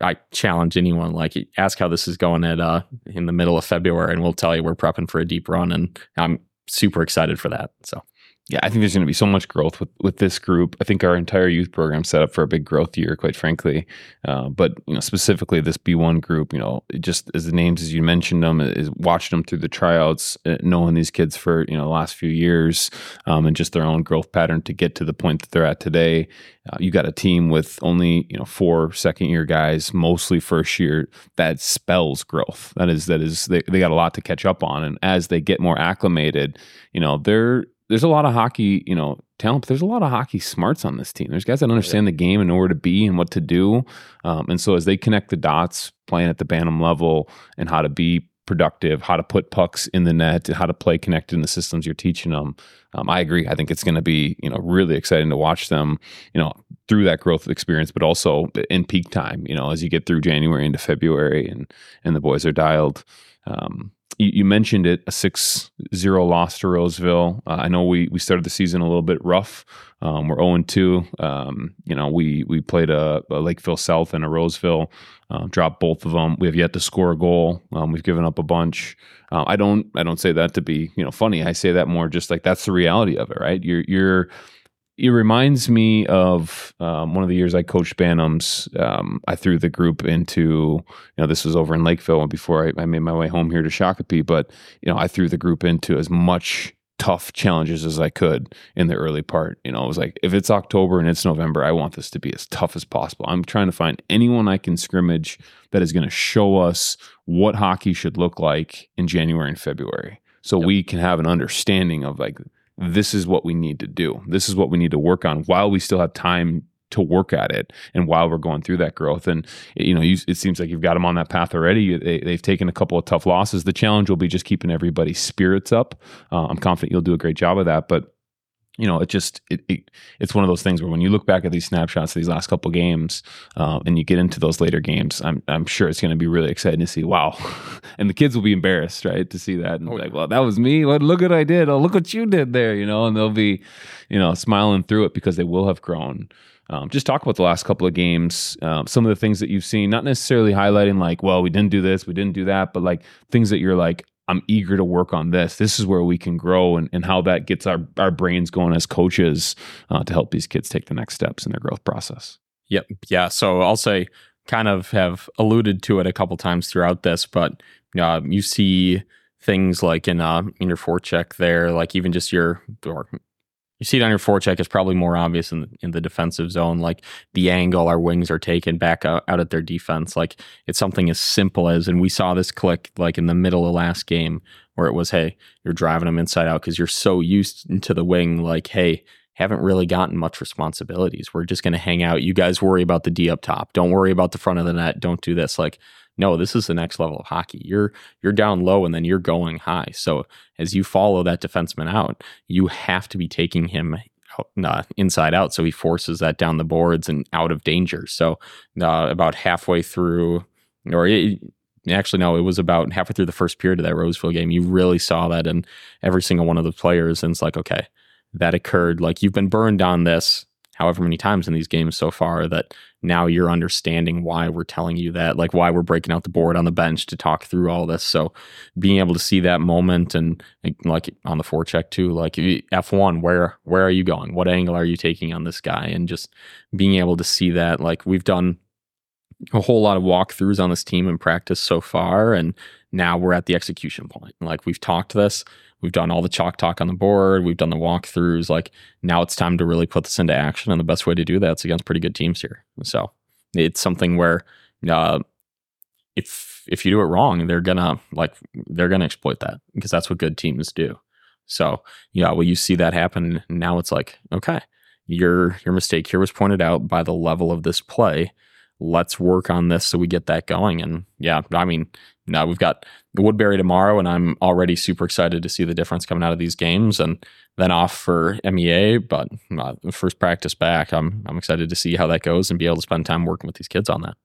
i challenge anyone like ask how this is going at uh in the middle of february and we'll tell you we're prepping for a deep run and i'm super excited for that. So yeah, I think there's going to be so much growth with, with this group. I think our entire youth program set up for a big growth year, quite frankly. Uh, but you know, specifically this B1 group, you know, just as the names as you mentioned them, is watching them through the tryouts, uh, knowing these kids for you know the last few years, um, and just their own growth pattern to get to the point that they're at today. Uh, you got a team with only you know four second year guys, mostly first year. That spells growth. That is that is they, they got a lot to catch up on, and as they get more acclimated, you know they're there's a lot of hockey, you know, talent, but there's a lot of hockey smarts on this team. There's guys that understand the game and know where to be and what to do. Um, and so as they connect the dots, playing at the Bantam level and how to be productive, how to put pucks in the net, how to play connected in the systems you're teaching them. Um, I agree. I think it's going to be you know really exciting to watch them you know through that growth experience, but also in peak time. You know as you get through January into February and and the boys are dialed. Um, you, you, mentioned it a 6 0 loss to Roseville. Uh, I know we, we started the season a little bit rough. Um, we're 0 2. Um, you know, we, we played a, a, Lakeville South and a Roseville, uh, dropped both of them. We have yet to score a goal. Um, we've given up a bunch. Uh, I don't I don't say that to be you know funny. I say that more just like that's the reality of it, right? You're you're it reminds me of um, one of the years I coached Bantams. Um, I threw the group into, you know, this was over in Lakeville before I, I, made my way home here to Shakopee. But, you know, I threw the group into as much tough challenges as I could in the early part. You know, it was like, if it's October and it's November, I want this to be as tough as possible. I'm trying to find anyone I can scrimmage that is going to show us what hockey should look like in January and February. So yep. we can have an understanding of like, this is what we need to do. This is what we need to work on while we still have time to work at it and while we're going through that growth. And you know you, it seems like you've got them on that path already. They, have taken a couple of tough losses. The challenge will be just keeping everybody's spirits up. Uh, i'm confident you'll do a great job of that. But you know, it just it, it, it's one of those things where when you look back at these snapshots of these last couple games, uh, and you get into those later games, I'm I'm sure it's going to be really exciting to see. Wow, and the kids will be embarrassed, right, to see that and oh, like, well, that was me. What look what I did. Oh, look what you did there, you know, and they'll be, you know, smiling through it because they will have grown. Um, just talk about the last couple of games, um, some of the things that you've seen, not necessarily highlighting like, well, we didn't do this, we didn't do that, but like things that you're like, I'm eager to work on this. This is where we can grow and, and how that gets our, our brains going as coaches uh, to help these kids take the next steps in their growth process. Yep. Yeah. So I'll say, kind of have alluded to it a couple times throughout this, but uh, you see things like in uh, in your forecheck there, like even just your or you see it on your forecheck. It's probably more obvious in the, in the defensive zone, like the angle our wings are taken back out, out at their defense. Like it's something as simple as, and we saw this click like in the middle of last game where it was, hey, you're driving them inside out because you're so used to the wing. Like, hey, haven't really gotten much responsibilities. We're just going to hang out. You guys worry about the D up top. Don't worry about the front of the net. Don't do this. Like no, this is the next level of hockey. You're you're down low and then you're going high. So as you follow that defenseman out, you have to be taking him uh, inside out. So he forces that down the boards and out of danger. So uh, about halfway through, or it, actually no, it was about halfway through the first period of that Roseville game. You really saw that in every single one of the players, and it's like okay, that occurred. Like you've been burned on this however many times in these games so far that now you're understanding why we're telling you that, like why we're breaking out the board on the bench to talk through all this. So being able to see that moment and like on the forecheck too, like F1, where where are you going? What angle are you taking on this guy? And just being able to see that, like we've done a whole lot of walkthroughs on this team in practice so far, and now we're at the execution point. Like we've talked this, we've done all the chalk talk on the board, we've done the walkthroughs. Like now it's time to really put this into action, and the best way to do that is against pretty good teams here. So it's something where uh, if if you do it wrong, they're gonna like they're gonna exploit that because that's what good teams do. So yeah, well, you see that happen. Now it's like okay, your your mistake here was pointed out by the level of this play let's work on this so we get that going. And yeah, I mean, now we've got Woodbury tomorrow, and I'm already super excited to see the difference coming out of these games. And then off for MEA, but uh, first practice back, I'm I'm excited to see how that goes and be able to spend time working with these kids on that.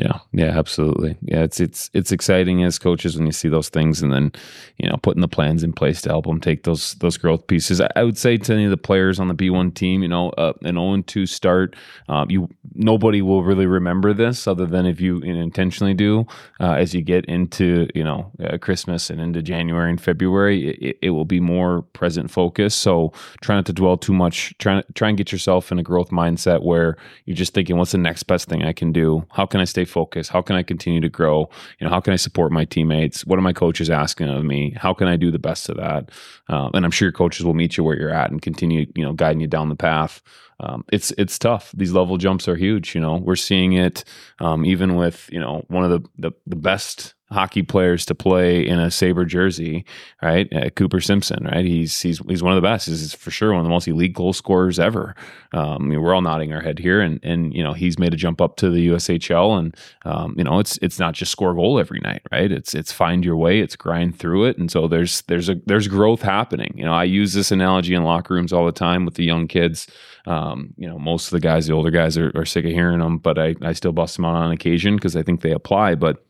Yeah, yeah, absolutely. Yeah, it's it's it's exciting as coaches when you see those things, and then you know putting the plans in place to help them take those those growth pieces. I, would say to any of the players on the B one team, you know, uh, an zero oh two start, um, you nobody will really remember this other than if you, you intentionally do. Uh, as you get into you know uh, Christmas and into January and February, it, it, will be more present focus. So try not to dwell too much. Try try and get yourself in a growth mindset where you're just thinking, what's the next best thing I can do? How can I stay focus? How can I continue to grow? You know, how can I support my teammates? What are my coaches asking of me? How can I do the best of that? Um, and I'm sure your coaches will meet you where you're at and continue, you know, guiding you down the path. Um, it's it's tough. These level jumps are huge. You know, we're seeing it um, even with you know one of the the, the best hockey players to play in a Saber jersey, right? Uh, Cooper Simpson, right? He's he's he's one of the best. He's for sure one of the most elite goal scorers ever. Um, I mean, we're all nodding our head here, and and you know he's made a jump up to the USHL, and um, you know it's it's not just score goal every night, right? It's it's find your way, it's grind through it, and so there's there's a there's growth happening. You know, I use this analogy in locker rooms all the time with the young kids. Um, you know, most of the guys, the older guys, are, are sick of hearing them, but I I still bust them out on occasion because I think they apply, but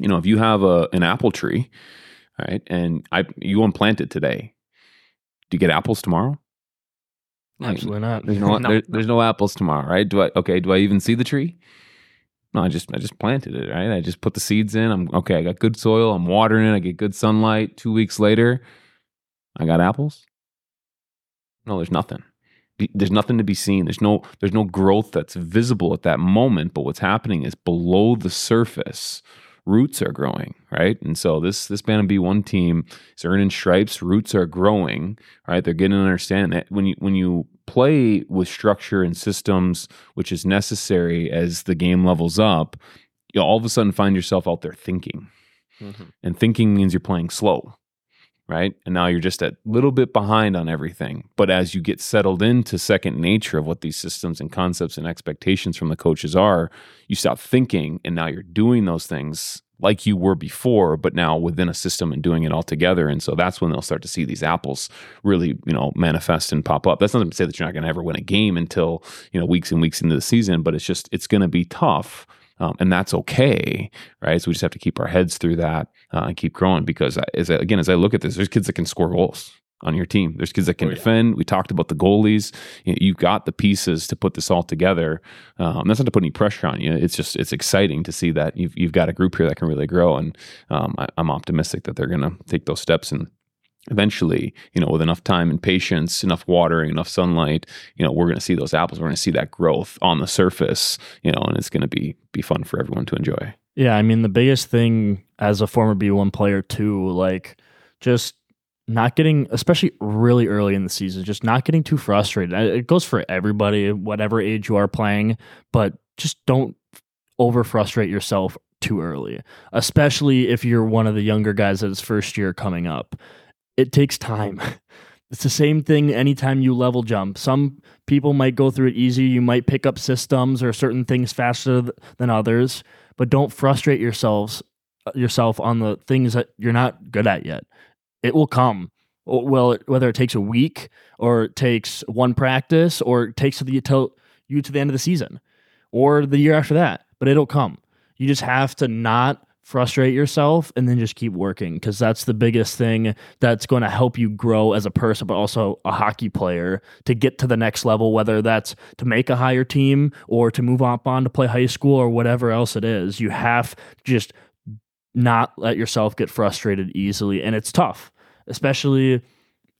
you know, if you have a an apple tree, right, and I you unplant it today, do you get apples tomorrow? Absolutely not. There's no, no. There, there's no apples tomorrow, right? Do I okay? Do I even see the tree? No, I just I just planted it, right? I just put the seeds in. I'm okay. I got good soil. I'm watering it. I get good sunlight. Two weeks later, I got apples. No, there's nothing. There's nothing to be seen. There's no there's no growth that's visible at that moment. But what's happening is below the surface, roots are growing, right? And so this this Bantam B1 team is earning stripes. Roots are growing, right? They're getting an understanding that when you when you play with structure and systems, which is necessary as the game levels up, you all of a sudden find yourself out there thinking, mm-hmm. and thinking means you're playing slow. Right. And now you're just a little bit behind on everything. But as you get settled into second nature of what these systems and concepts and expectations from the coaches are, you stop thinking and now you're doing those things like you were before, but now within a system and doing it all together. And so that's when they'll start to see these apples really, you know, manifest and pop up. That's not to say that you're not going to ever win a game until, you know, weeks and weeks into the season, but it's just, it's going to be tough. Um, and that's okay, right? So we just have to keep our heads through that uh, and keep growing because, as I, again, as I look at this, there's kids that can score goals on your team. There's kids that can oh, yeah. defend. We talked about the goalies. You have got the pieces to put this all together. Um, that's not to put any pressure on you. It's just it's exciting to see that you've you've got a group here that can really grow, and um, I, am optimistic that they're going to take those steps and. Eventually, you know, with enough time and patience, enough watering, enough sunlight, you know, we're going to see those apples. We're going to see that growth on the surface, you know, and it's going to be be fun for everyone to enjoy. Yeah, I mean, the biggest thing as a former B1 player too, like just not getting, especially really early in the season, just not getting too frustrated. It goes for everybody, whatever age you are playing, but just don't over frustrate yourself too early, especially if you're one of the younger guys that's first year coming up. It takes time. It's the same thing anytime you level jump. Some people might go through it easy. You might pick up systems or certain things faster than others, but don't frustrate yourselves uh, yourself on the things that you're not good at yet it will come. Well, whether it takes a week or it takes one practice or it takes you to, you to the end of the season or the year after that, but it'll come. You just have to not frustrate yourself and then just keep working because that's the biggest thing that's going to help you grow as a person but also a hockey player to get to the next level whether that's to make a higher team or to move up on to play high school or whatever else it is you have just not let yourself get frustrated easily and it's tough especially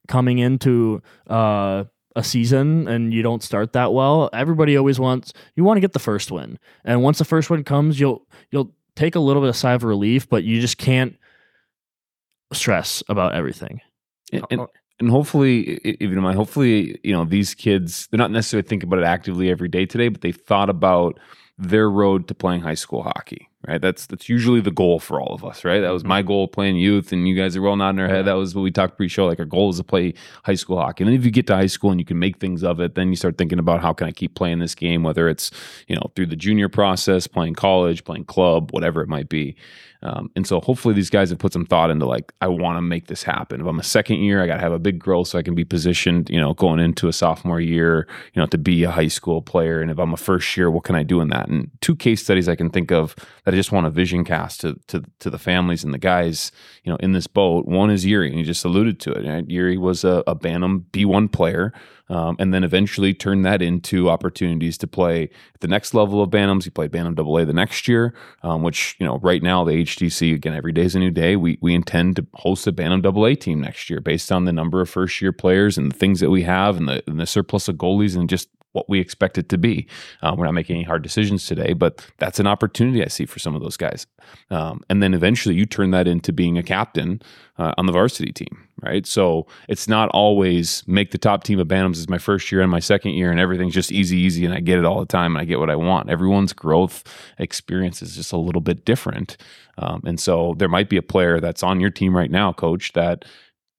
coming into uh a season and you don't start that well, everybody always wants you want to get the first win. And once the first one comes, you'll you'll take a little bit of sigh of relief, but you just can't stress about everything. And, uh, and, uh, and hopefully, even my hopefully, you know, these kids they're not necessarily thinking about it actively every day today, but they thought about their road to playing high school hockey, right? That's that's usually the goal for all of us, right? That was mm-hmm. my goal playing youth, and you guys are well nodding our head. That was what we talked pre-show. Like our goal is to play high school hockey, and then if you get to high school and you can make things of it, then you start thinking about how can I keep playing this game, whether it's you know through the junior process, playing college, playing club, whatever it might be. Um, and so hopefully these guys have put some thought into like, I want to make this happen. If I'm a second year, I got to have a big growth so I can be positioned, you know, going into a sophomore year, you know, to be a high school player. And if I'm a first year, what can I do in that? And two case studies I can think of that I just want a vision cast to, to, to the families and the guys, you know, in this boat. One is Yuri, and you just alluded to it. Right? Yuri was a, a Bantam B1 player um, and then eventually turn that into opportunities to play at the next level of Bantams. He played Bantam AA the next year, um, which you know right now the HTC again every day is a new day. We we intend to host a Bantam AA team next year based on the number of first year players and the things that we have and the, and the surplus of goalies and just what we expect it to be. Uh, we're not making any hard decisions today, but that's an opportunity I see for some of those guys. Um, and then eventually you turn that into being a captain uh, on the varsity team, right? So it's not always make the top team of Bantams is my first year and my second year, and everything's just easy, easy, and I get it all the time and I get what I want. Everyone's growth experience is just a little bit different. Um, and so there might be a player that's on your team right now, coach, that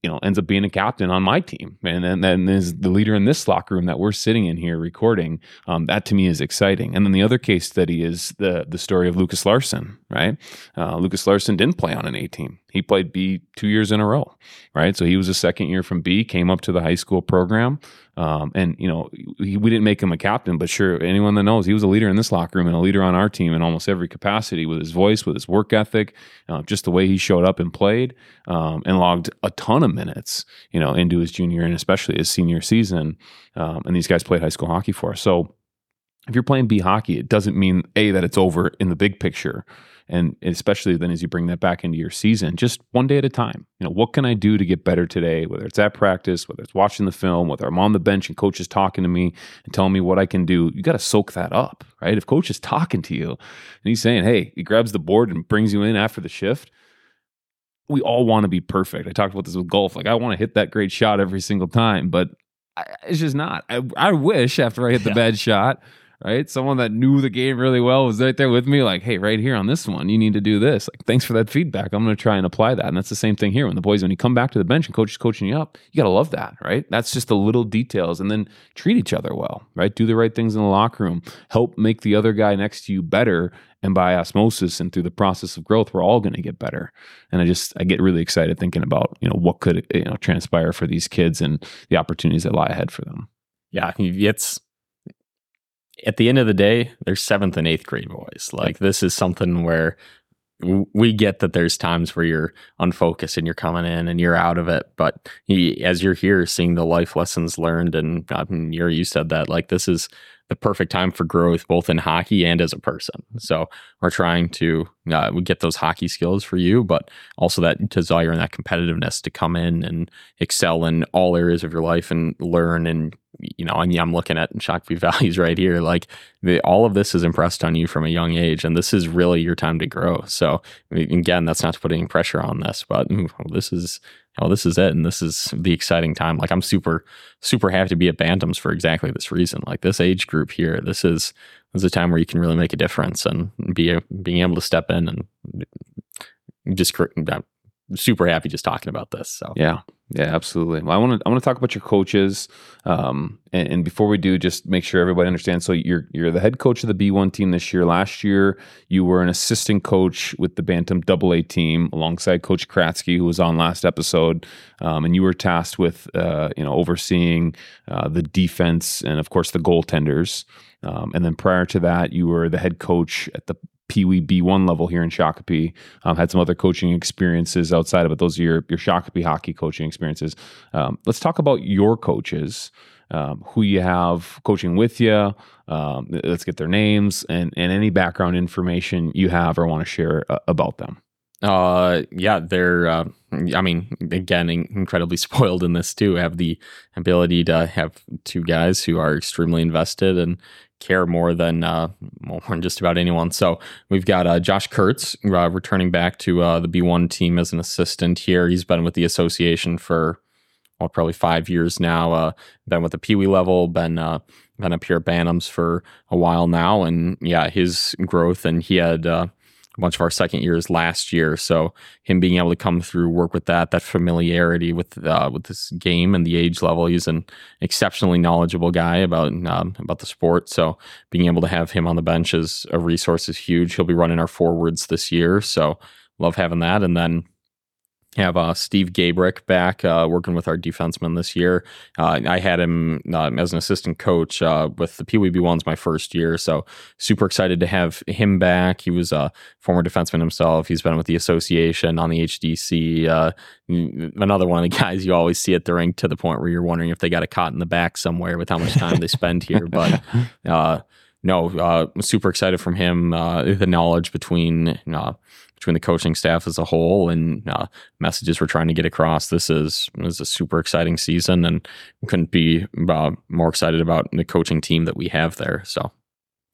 you know, ends up being a captain on my team, and then, then is the leader in this locker room that we're sitting in here recording. Um, that to me is exciting. And then the other case study is the the story of Lucas Larson, right? Uh, Lucas Larson didn't play on an A team he played B two years in a row, right? So he was a second year from B, came up to the high school program, um, and you know he, we didn't make him a captain, but sure, anyone that knows, he was a leader in this locker room and a leader on our team in almost every capacity with his voice, with his work ethic, uh, just the way he showed up and played, um, and logged a ton of minutes, you know, into his junior and especially his senior season. Um, and these guys played high school hockey for us, so. If you're playing B hockey, it doesn't mean a that it's over in the big picture and especially then as you bring that back into your season just one day at a time. You know what can i do to get better today? Whether it's at practice whether it's watching the film whether i'm on the bench and coach is talking to me and telling me what i can do you got to soak that up right? If coach is talking to you and he's saying hey he grabs the board and brings you in after the shift. We all want to be perfect. I talked about this with golf. Like i want to hit that great shot every single time but it's just not. I, I wish after I hit the yeah. bad shot, right? Someone that knew the game really well was right there with me, like, hey, right here on this one, you need to do this. Like, thanks for that feedback. I'm going to try and apply that. And that's the same thing here. When the boys, when you come back to the bench and coach is coaching you up, you got to love that, right? That's just the little details. And then treat each other well, right? Do the right things in the locker room. Help make the other guy next to you better. And by osmosis and through the process of growth, we're all going to get better. And I just, I get really excited thinking about, you know, what could, you know, transpire for these kids and the opportunities that lie ahead for them. Yeah, it's at the end of the day, they're seventh and eighth grade boys. Like this is something where we get that there's times where you're unfocused and you're coming in and you're out of it. But he, as you're here, seeing the life lessons learned, and I mean, you said that like this is the perfect time for growth, both in hockey and as a person. So we're trying to uh, we get those hockey skills for you, but also that desire and that competitiveness to come in and excel in all areas of your life and learn. And you know, and I'm looking at Shakopee values right here. Like the, all of this is impressed on you from a young age, and this is really your time to grow. So again, that's not to put any pressure on this, but this is oh, this is it. And this is the exciting time. Like I'm super, super happy to be at Bantams for exactly this reason. Like this age group here, this is, this is a time where you can really make a difference and be being able to step in and just I'm super happy just talking about this. So yeah, yeah, absolutely. Well, I want to I want to talk about your coaches, um, and, and, before we do, just make sure everybody understands. So you're you're the head coach of the B1 team this year. Last year, you were an assistant coach with the Bantam Double A team alongside Coach Kratzky, who was on last episode, um, and you were tasked with uh, you know overseeing uh, the defense and of course the goaltenders. Um, and then prior to that, you were the head coach at the Pee Wee B1 level here in Shakopee. Um, had some other coaching experiences outside of it. Those are your, your Shakopee hockey coaching experiences. Um, let's talk about your coaches, um, who you have coaching with you. Um, let's get their names and, and any background information you have or want to share uh, about them. Uh, yeah, they're. Uh, I mean, again, incredibly spoiled in this too. Have the ability to have two guys who are extremely invested and care more than uh, more than just about anyone. So we've got uh, Josh Kurtz uh, returning back to uh, the B1 team as an assistant here. He's been with the association for well, probably five years now. Uh, been with the Pee Wee level, been uh, been up here at Bantams for a while now, and yeah, his growth and he had uh, bunch of our second years last year. So him being able to come through, work with that, that familiarity with uh, with this game and the age level. He's an exceptionally knowledgeable guy about um, about the sport. So being able to have him on the bench as a resource is huge. He'll be running our forwards this year. So love having that. And then have uh, Steve Gabrick back uh, working with our defenseman this year. Uh, I had him uh, as an assistant coach uh, with the Pee Wee B1s my first year, so super excited to have him back. He was a former defenseman himself. He's been with the association on the HDC. Uh, another one of the guys you always see at the rink to the point where you're wondering if they got a cot in the back somewhere with how much time they spend here. But no, uh, super excited from him. Uh, the knowledge between uh, between the coaching staff as a whole and uh, messages we're trying to get across. This is is a super exciting season, and couldn't be uh, more excited about the coaching team that we have there. So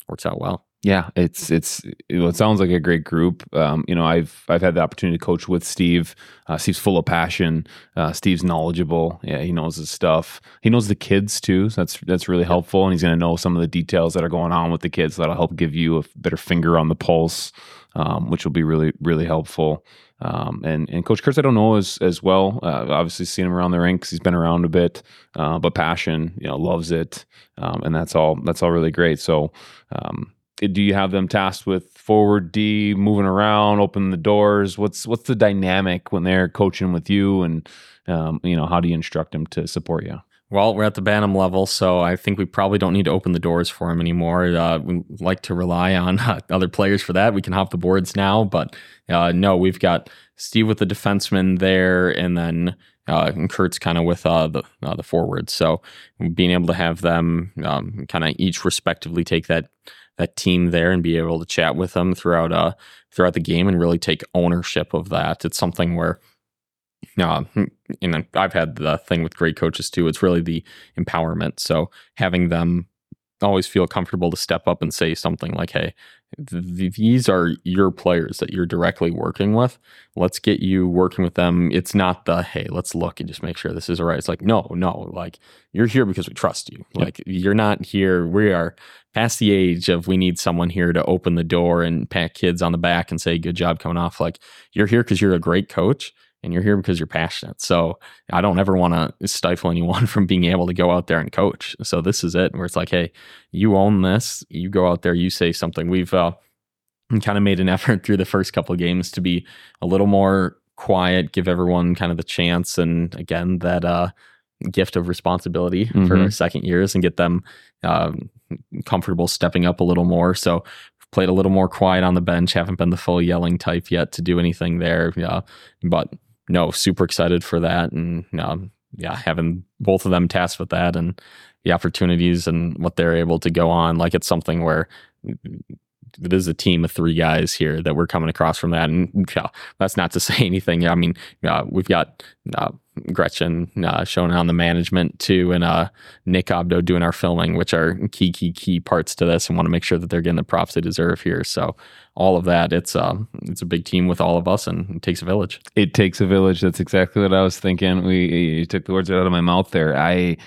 works out well. Yeah, it's it's it sounds like a great group. Um, you know, I've I've had the opportunity to coach with Steve. Uh, Steve's full of passion. Uh, Steve's knowledgeable. Yeah, he knows his stuff. He knows the kids too. So that's that's really helpful. And he's going to know some of the details that are going on with the kids. That'll help give you a better finger on the pulse, um, which will be really really helpful. Um, and and Coach Kurtz, I don't know as as well. Uh, obviously, seen him around the rinks. He's been around a bit, uh, but passion, you know, loves it, um, and that's all. That's all really great. So, um, do you have them tasked with forward D, moving around, opening the doors? What's what's the dynamic when they're coaching with you, and um, you know how do you instruct them to support you? Well, we're at the Bantam level, so I think we probably don't need to open the doors for him anymore. Uh, we like to rely on uh, other players for that. We can hop the boards now, but uh, no, we've got Steve with the defenseman there, and then uh, and Kurtz kind of with uh, the uh, the forwards. So being able to have them um, kind of each respectively take that that team there and be able to chat with them throughout uh throughout the game and really take ownership of that. It's something where uh, you know, I've had the thing with great coaches too. It's really the empowerment. So having them always feel comfortable to step up and say something like, "Hey, th- these are your players that you're directly working with. Let's get you working with them." It's not the, "Hey, let's look and just make sure this is all right." It's like, "No, no, like you're here because we trust you. Yep. Like you're not here. We are past the age of we need someone here to open the door and pat kids on the back and say, "Good job coming off." Like you're here because you're a great coach." and you're here because you're passionate. So I don't ever want to stifle anyone from being able to go out there and coach. So this is it where it's like, hey, you own this. You go out there, you say something. We've uh, kind of made an effort through the first couple games to be a little more quiet, give everyone kind of the chance, and again that uh, gift of responsibility mm-hmm. for second years and get them um, comfortable stepping up a little more. So played a little more quiet on the bench. Haven't been the full yelling type yet to do anything there. Yeah, but no, super excited for that, and um, yeah, having both of them tasked with that and the opportunities and what they're able to go on. Like it's something where it is a team of three guys here that we're coming across from that, and yeah, that's not to say anything. I mean, uh, we've got uh, Gretchen uh, showing on the management too, and uh, Nick Obdo doing our filming, which are key, key, key parts to this, and want to make sure that they're getting the props they deserve here. So all of that, it's uh, it's a big team with all of us, and it takes a village. It takes a village. That's exactly what I was thinking. We you took the words out of my mouth there. I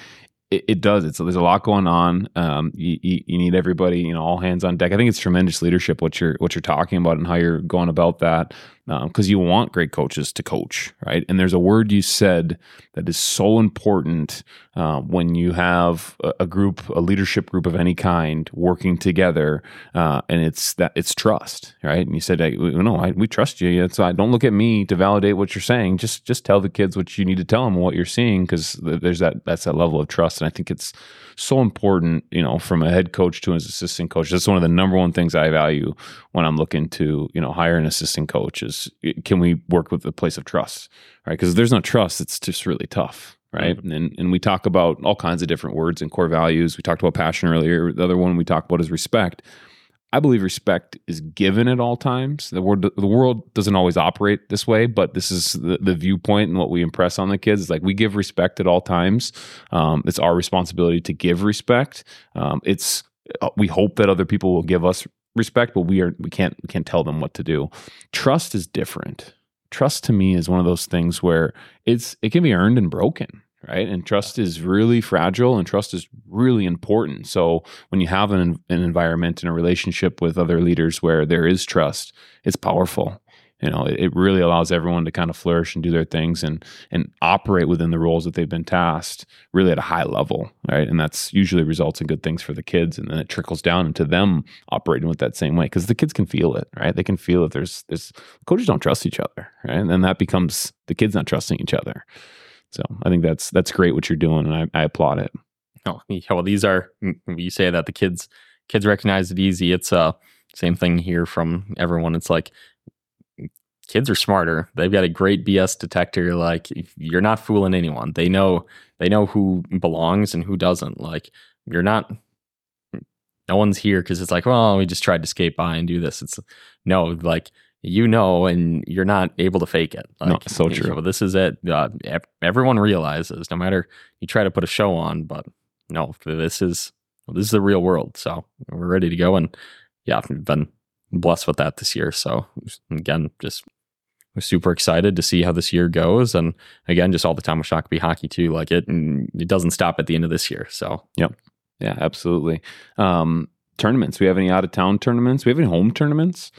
it, it, does. It's there's a lot going on. Um, you, you, you, need everybody, you know, all hands on deck. I think it's tremendous leadership what you're what you're talking about and how you're going about that. Because um, you want great coaches to coach, right? And there's a word you said that is so important uh, when you have a, a, group, a leadership group of any kind, working together, uh, and it's that it's trust, right? And you said, hey, "No, I, we trust you. So I don't look at me to validate what you're saying. Just just tell the kids what you need to tell them, and what you're seeing, because there's that that's that level of trust. And I think it's so important, you know, from a head coach to an assistant coach. That's one of the number one things I value when I'm looking to, you know, hire an assistant coach is can we work with a place of trust, right? Because there's no trust, it's just really tough. Right. Mm-hmm. And and we talk about all kinds of different words and core values. We talked about passion earlier. The other one we talk about is respect. I believe respect is given at all times. The world, the world doesn't always operate this way, but this is the, the viewpoint and what we impress on the kids. Is like we give respect at all times. Um, it's our responsibility to give respect. Um, it's uh, we hope that other people will give us respect, but we are we can't we can't tell them what to do. Trust is different. Trust to me is one of those things where it's it can be earned and broken right? And trust is really fragile and trust is really important. So when you have an, an environment and a relationship with other leaders where there is trust, it's powerful. You know, it, it really allows everyone to kind of flourish and do their things and and operate within the roles that they've been tasked really at a high level, right? And that's usually results in good things for the kids, and then it trickles down into them operating with that same way because the kids can feel it, right? They can feel it. There's there's coaches don't trust each other, right? And then that becomes the kids not trusting each other. So I think that's that's great what you're doing, and I, I applaud it. Oh, yeah, well, these are you say that the kids kids recognize it easy. It's uh same thing here from everyone. It's like kids are smarter. They've got a great BS detector. Like you're not fooling anyone. They know they know who belongs and who doesn't. Like you're not. No one's here because it's like, well, we just tried to skate by and do this. It's no, like you know, and you're not able to fake it. Like, no, so true. Know, this is it. Uh, everyone realizes, no matter you try to put a show on, but no, this is this is the real world. So we're ready to go, and yeah, we've been blessed with that this year. So again, just we're super excited to see how this year goes, and again, just all the time with Shakopee hockey too. Like it, And it doesn't stop at the end of this year. So yep, yeah, absolutely. Um, tournaments. We have any out of town tournaments? We have any home tournaments?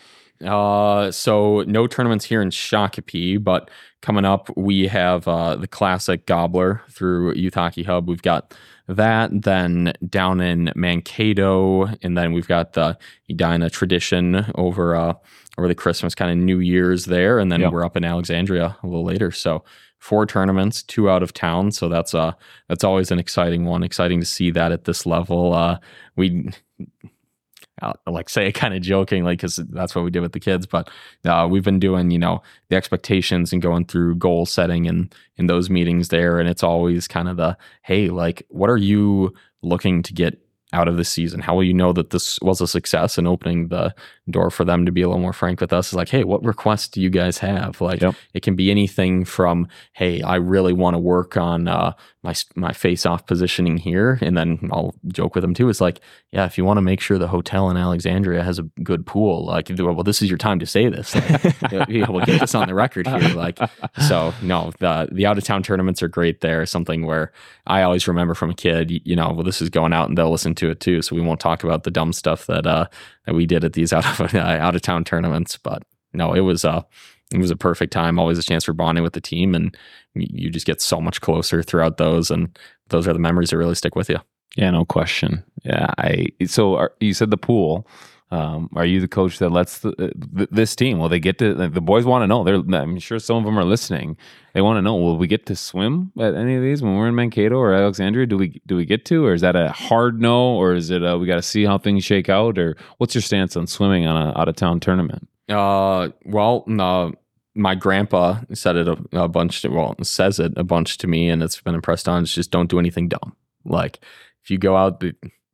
Uh, so no tournaments here in Shakopee, but coming up we have uh, the classic Gobbler through Youth Hockey Hub. We've got that. Then down in Mankato, and then we've got the Edina tradition over uh, over the Christmas kind of New Year's there, and then yep. we're up in Alexandria a little later. So four tournaments, two out of town. So that's uh that's always an exciting one. Exciting to see that at this level. Uh, we I'll, like say it kind of jokingly because that's what we did with the kids. But uh, we've been doing, you know, the expectations and going through goal setting and in those meetings there, and it's always kind of the hey, like, what are you looking to get out of the season? How will you know that this was a success in opening the door for them to be a little more frank with us is like, hey, what requests do you guys have? Like, yep. it can be anything from, hey, I really want to work on uh, my my face off positioning here, and then I'll joke with them too. It's like, yeah, if you want to make sure the hotel in Alexandria has a good pool, like, well, this is your time to say this. Like, yeah, we'll get this on the record here. Like, so no, the the out of town tournaments are great. There, something where I always remember from a kid, you know, well, this is going out, and they'll listen to it too. So we won't talk about the dumb stuff that uh, that we did at these out of uh, out of town tournaments. But no, it was uh it was a perfect time. Always a chance for bonding with the team, and you just get so much closer throughout those. And those are the memories that really stick with you. Yeah, no question. Yeah, I so are, you said the pool. Um, are you the coach that lets the, uh, this team? Well, they get to the boys want to know. They're I'm sure some of them are listening. They want to know. Will we get to swim at any of these when we're in Mankato or Alexandria? Do we do we get to, or is that a hard no, or is it a, we got to see how things shake out, or what's your stance on swimming on a out of town tournament? Uh, well, no. My grandpa said it a, a bunch. To, well, says it a bunch to me, and it's been impressed on. It's just don't do anything dumb. Like if you go out,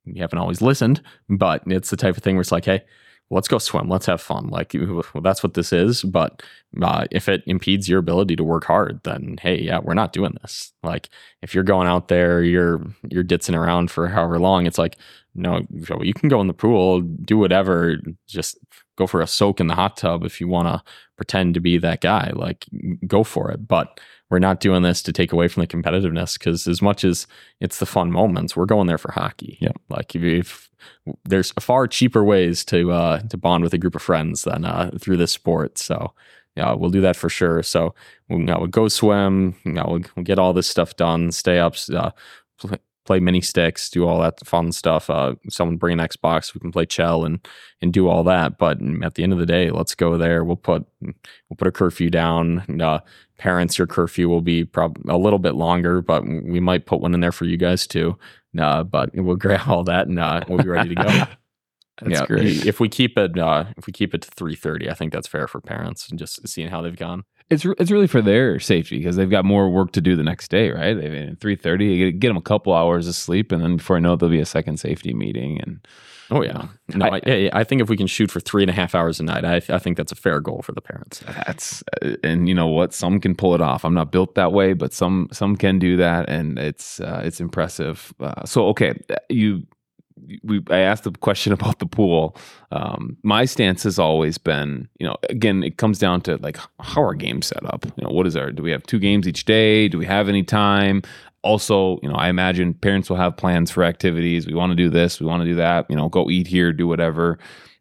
you haven't always listened, but it's the type of thing where it's like, hey, let's go swim, let's have fun. Like well, that's what this is. But uh, if it impedes your ability to work hard, then hey, yeah, we're not doing this. Like if you're going out there, you're you're ditzing around for however long. It's like no, you can go in the pool, do whatever, just go for a soak in the hot tub if you want to pretend to be that guy. Like go for it, but we're not doing this to take away from the competitiveness because as much as it's the fun moments, we're going there for hockey. Yeah. Like if, if there's far cheaper ways to uh, to bond with a group of friends than uh, through this sport. So yeah, we'll do that for sure. So we'll, you know, we'll go swim, you know, we'll, we'll, get all this stuff done, stay up, uh, play mini sticks, do all that fun stuff. Uh, someone bring an Xbox, we can play Chel and and do all that. But at the end of the day, let's go there. We'll put we'll put a curfew down. Uh, parents, your curfew will be probably a little bit longer, but we might put one in there for you guys too. Uh, but we'll grab all that and uh, we'll be ready to go. That's yeah, great. If we keep it, uh, if we keep it to three thirty, I think that's fair for parents and just seeing how they've gone. It's it's really for their safety because they've got more work to do the next day, right? They three thirty, get them a couple hours of sleep, and then before I know it, there'll be a second safety meeting. And oh yeah, no, I, I, I, think if we can shoot for three and a half hours a night, I, I think that's a fair goal for the parents. That's uh, and you know what, some can pull it off. I'm not built that way, but some some can do that, and it's uh, it's impressive. Uh, so okay, you we I asked the question about the pool. Um, my stance has always been, you know, again, it comes down to like how are games set up. You know, what is our? Do we have two games each day? Do we have any time? Also, you know, I imagine parents will have plans for activities. We want to do this. We want to do that. You know, go eat here, do whatever.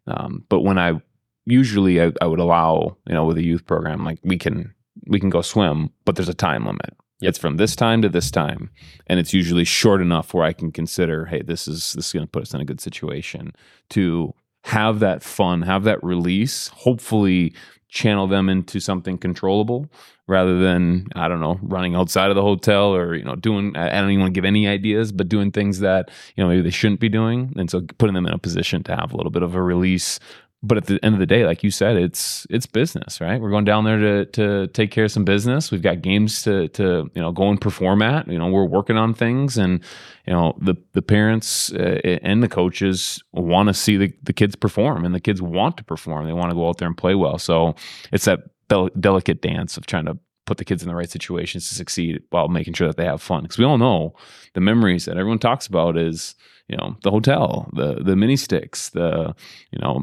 Um, but when I usually I, I would allow, you know, with a youth program, like we can we can go swim, but there's a time limit it's from this time to this time, and it's usually short enough where I can consider, hey, this is this is going to put us in a good situation to have that fun, have that release. Hopefully, channel them into something controllable rather than I don't know running outside of the hotel or you know doing I don't even want to give any ideas, but doing things that you know maybe they shouldn't be doing, and so putting them in a position to have a little bit of a release but at the end of the day, like you said, it's it's business, right? We're going down there to to take care of some business. We've got games to to you know go and perform at. You know, we're working on things, and you know the the parents uh, and the coaches want to see the the kids perform, and the kids want to perform. They want to go out there and play well. So it's that del- delicate dance of trying to put the kids in the right situations to succeed while making sure that they have fun. Because we all know the memories that everyone talks about is you know the hotel the the mini sticks the you know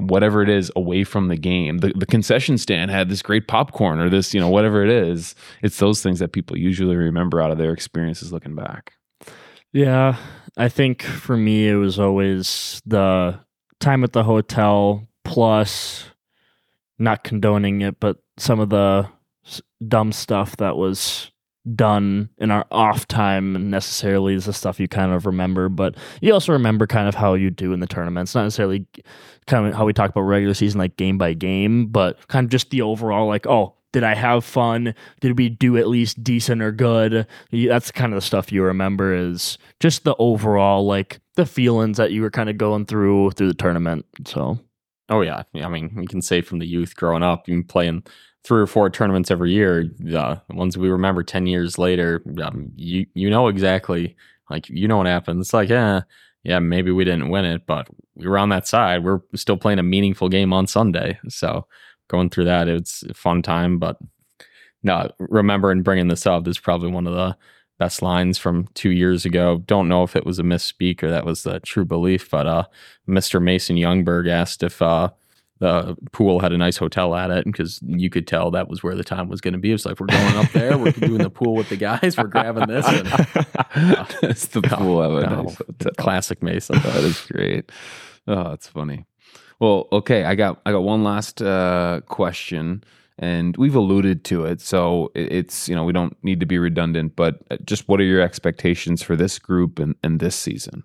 whatever it is away from the game. The, the concession stand had this great popcorn or this you know whatever it is. It's those things that people usually remember out of their experiences looking back. Yeah i think for me it was always the time at the hotel plus not condoning it but some of the dumb stuff that was done in our off time necessarily is the stuff you kind of remember, but you also remember kind of how you do in the tournaments. Not necessarily kind of how we talk about regular season, like game by game, but kind of just the overall, like, oh, did I have fun? Did we do at least decent or good? That's kind of the stuff you remember is just the overall, like the feelings that you were kind of going through through the tournament. So, oh yeah, I mean, you can say from the youth growing up, you playing three or four tournaments every year. Uh, the ones we remember ten years later, um, you you know exactly like you know what happened. It's like yeah, yeah, maybe we didn't win it, but we were on that side. We're still playing a meaningful game on Sunday, so going through that, it's a fun time. But no, remembering bringing this up is probably one of the best lines from two years ago. Don't know if it was a misspeak or that was the true belief, but uh, Mr. Mason Youngberg asked if uh, the pool had a nice hotel at it because you could tell that was where the time was going to be. It's like we're going up there, we're doing the pool with the guys, we're grabbing this. And, uh, it's the pool of a nice classic Mason. that is great. Oh, that's funny. Well, okay, I got I got one last uh, question, and we've alluded to it, so it's you know we don't need to be redundant, but uh, just what are your expectations for this group and, and this season?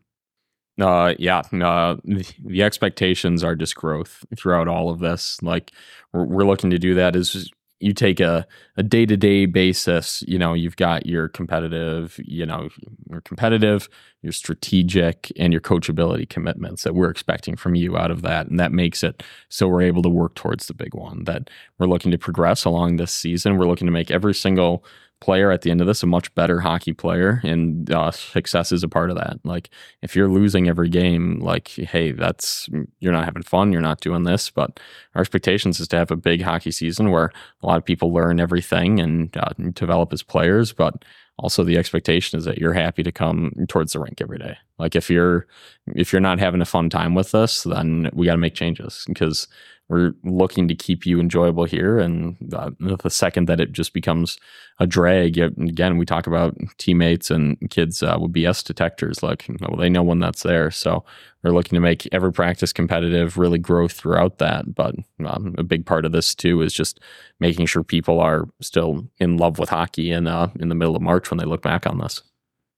Uh, yeah, uh, the expectations are just growth throughout all of this. Like we're, we're looking to do that is you take a, a day-to-day basis, you know, you've got your competitive, you know, your competitive, your strategic and your coachability commitments that we're expecting from you out of that. And that makes it so we're able to work towards the big one that we're looking to progress along this season. We're looking to make every single player at the end of this a much better hockey player and uh, success is a part of that. Like if you're losing every game like hey that's you're not having fun you're not doing this but our expectations is to have a big hockey season where a lot of people learn everything and uh, develop as players but also the expectation is that you're happy to come towards the rink every day. Like if you're if you're not having a fun time with us then we got to make changes because we're looking to keep you enjoyable here. And uh, the second that it just becomes a drag, again, we talk about teammates and kids uh, with BS detectors. Like, well, they know when that's there. So we're looking to make every practice competitive, really grow throughout that. But um, a big part of this too is just making sure people are still in love with hockey in uh, in the middle of March when they look back on this.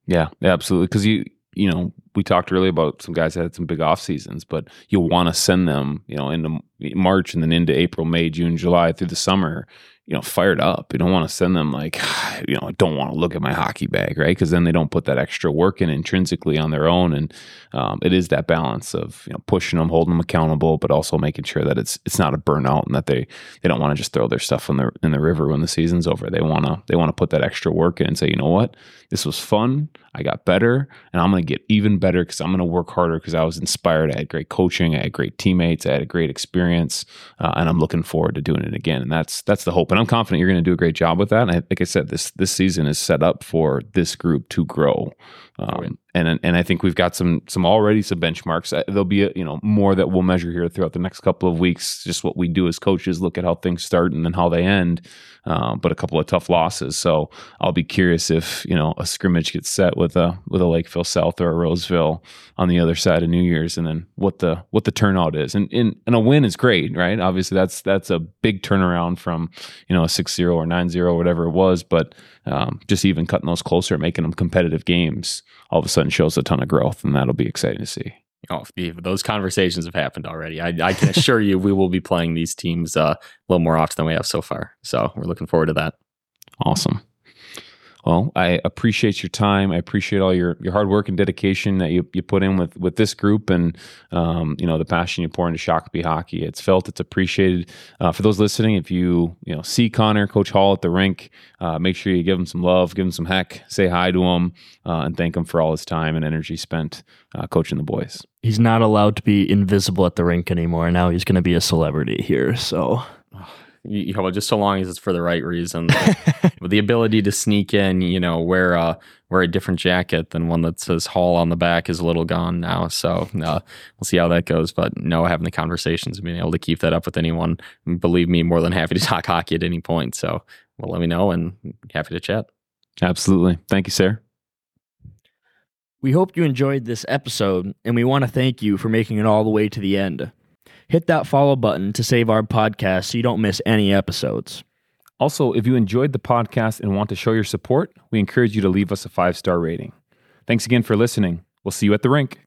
Yeah, absolutely. Because you you know, we talked earlier about some guys that had some big off seasons, but you'll want to send them, you know, into March and then into April, May, June, July through the summer you know, fired up. You don't want to send them like, you know, I don't want to look at my hockey bag, right? Because then they don't put that extra work in intrinsically on their own, and um, it is that balance of you know pushing them, holding them accountable, but also making sure that it's it's not a burnout and that they they don't want to just throw their stuff in the in the river when the season's over. They want to they want to put that extra work in and say, you know what, this was fun. I got better, and I'm to get even better because I'm to work harder because I was inspired. I had great coaching, I had great teammates, I had a great experience, uh, and I'm looking forward to doing it again. And that's that's the hope and I'm confident you're going to do a great job with that. And I, like I said, this this season is set up for this group to grow. Um, and and I think we've got some some already some benchmarks. Uh, there'll be a, you know more that we'll measure here throughout the next couple of weeks. Just what we do as coaches, look at how things start and then how they end. Um, but a couple of tough losses. So I'll be curious if you know a scrimmage gets set with a with a Lakeville South or a Roseville on the other side of New Year's, and then what the what the turnout is. And and, and a win is great, right? Obviously, that's that's a big turnaround from you know a 6-0 or 9-0 whatever it was. But um, just even cutting those closer, making them competitive games, all of a sudden shows a ton of growth, and that'll be exciting to see. Oh, those conversations have happened already. I, I can assure you, we will be playing these teams uh, a little more often than we have so far. So we're looking forward to that. Awesome. Well, I appreciate your time. I appreciate all your, your hard work and dedication that you, you put in with, with this group and, um, you know, the passion you pour into Shakopee hockey. It's felt, it's appreciated. Uh, for those listening, if you, you know, see Connor, Coach Hall at the rink, uh, make sure you give him some love, give him some heck, say hi to him, uh, and thank him for all his time and energy spent uh, coaching the boys. He's not allowed to be invisible at the rink anymore. Now he's going to be a celebrity here. So you know, just so long as it's for the right reason. With the ability to sneak in, you know, wear a wear a different jacket than one that says Hall on the back is a little gone now. So uh, we'll see how that goes. But no, having the conversations and being able to keep that up with anyone, believe me, more than happy to talk hockey at any point. So well, let me know and happy to chat. Absolutely. Thank you, sir. We hope you enjoyed this episode, and we want to thank you for making it all the way to the end hit that follow button to save our podcast so you don't miss any episodes. Also, if you enjoyed the podcast and want to show your support, we encourage you to leave us a five star rating. Thanks again for listening. We'll see you at the rink.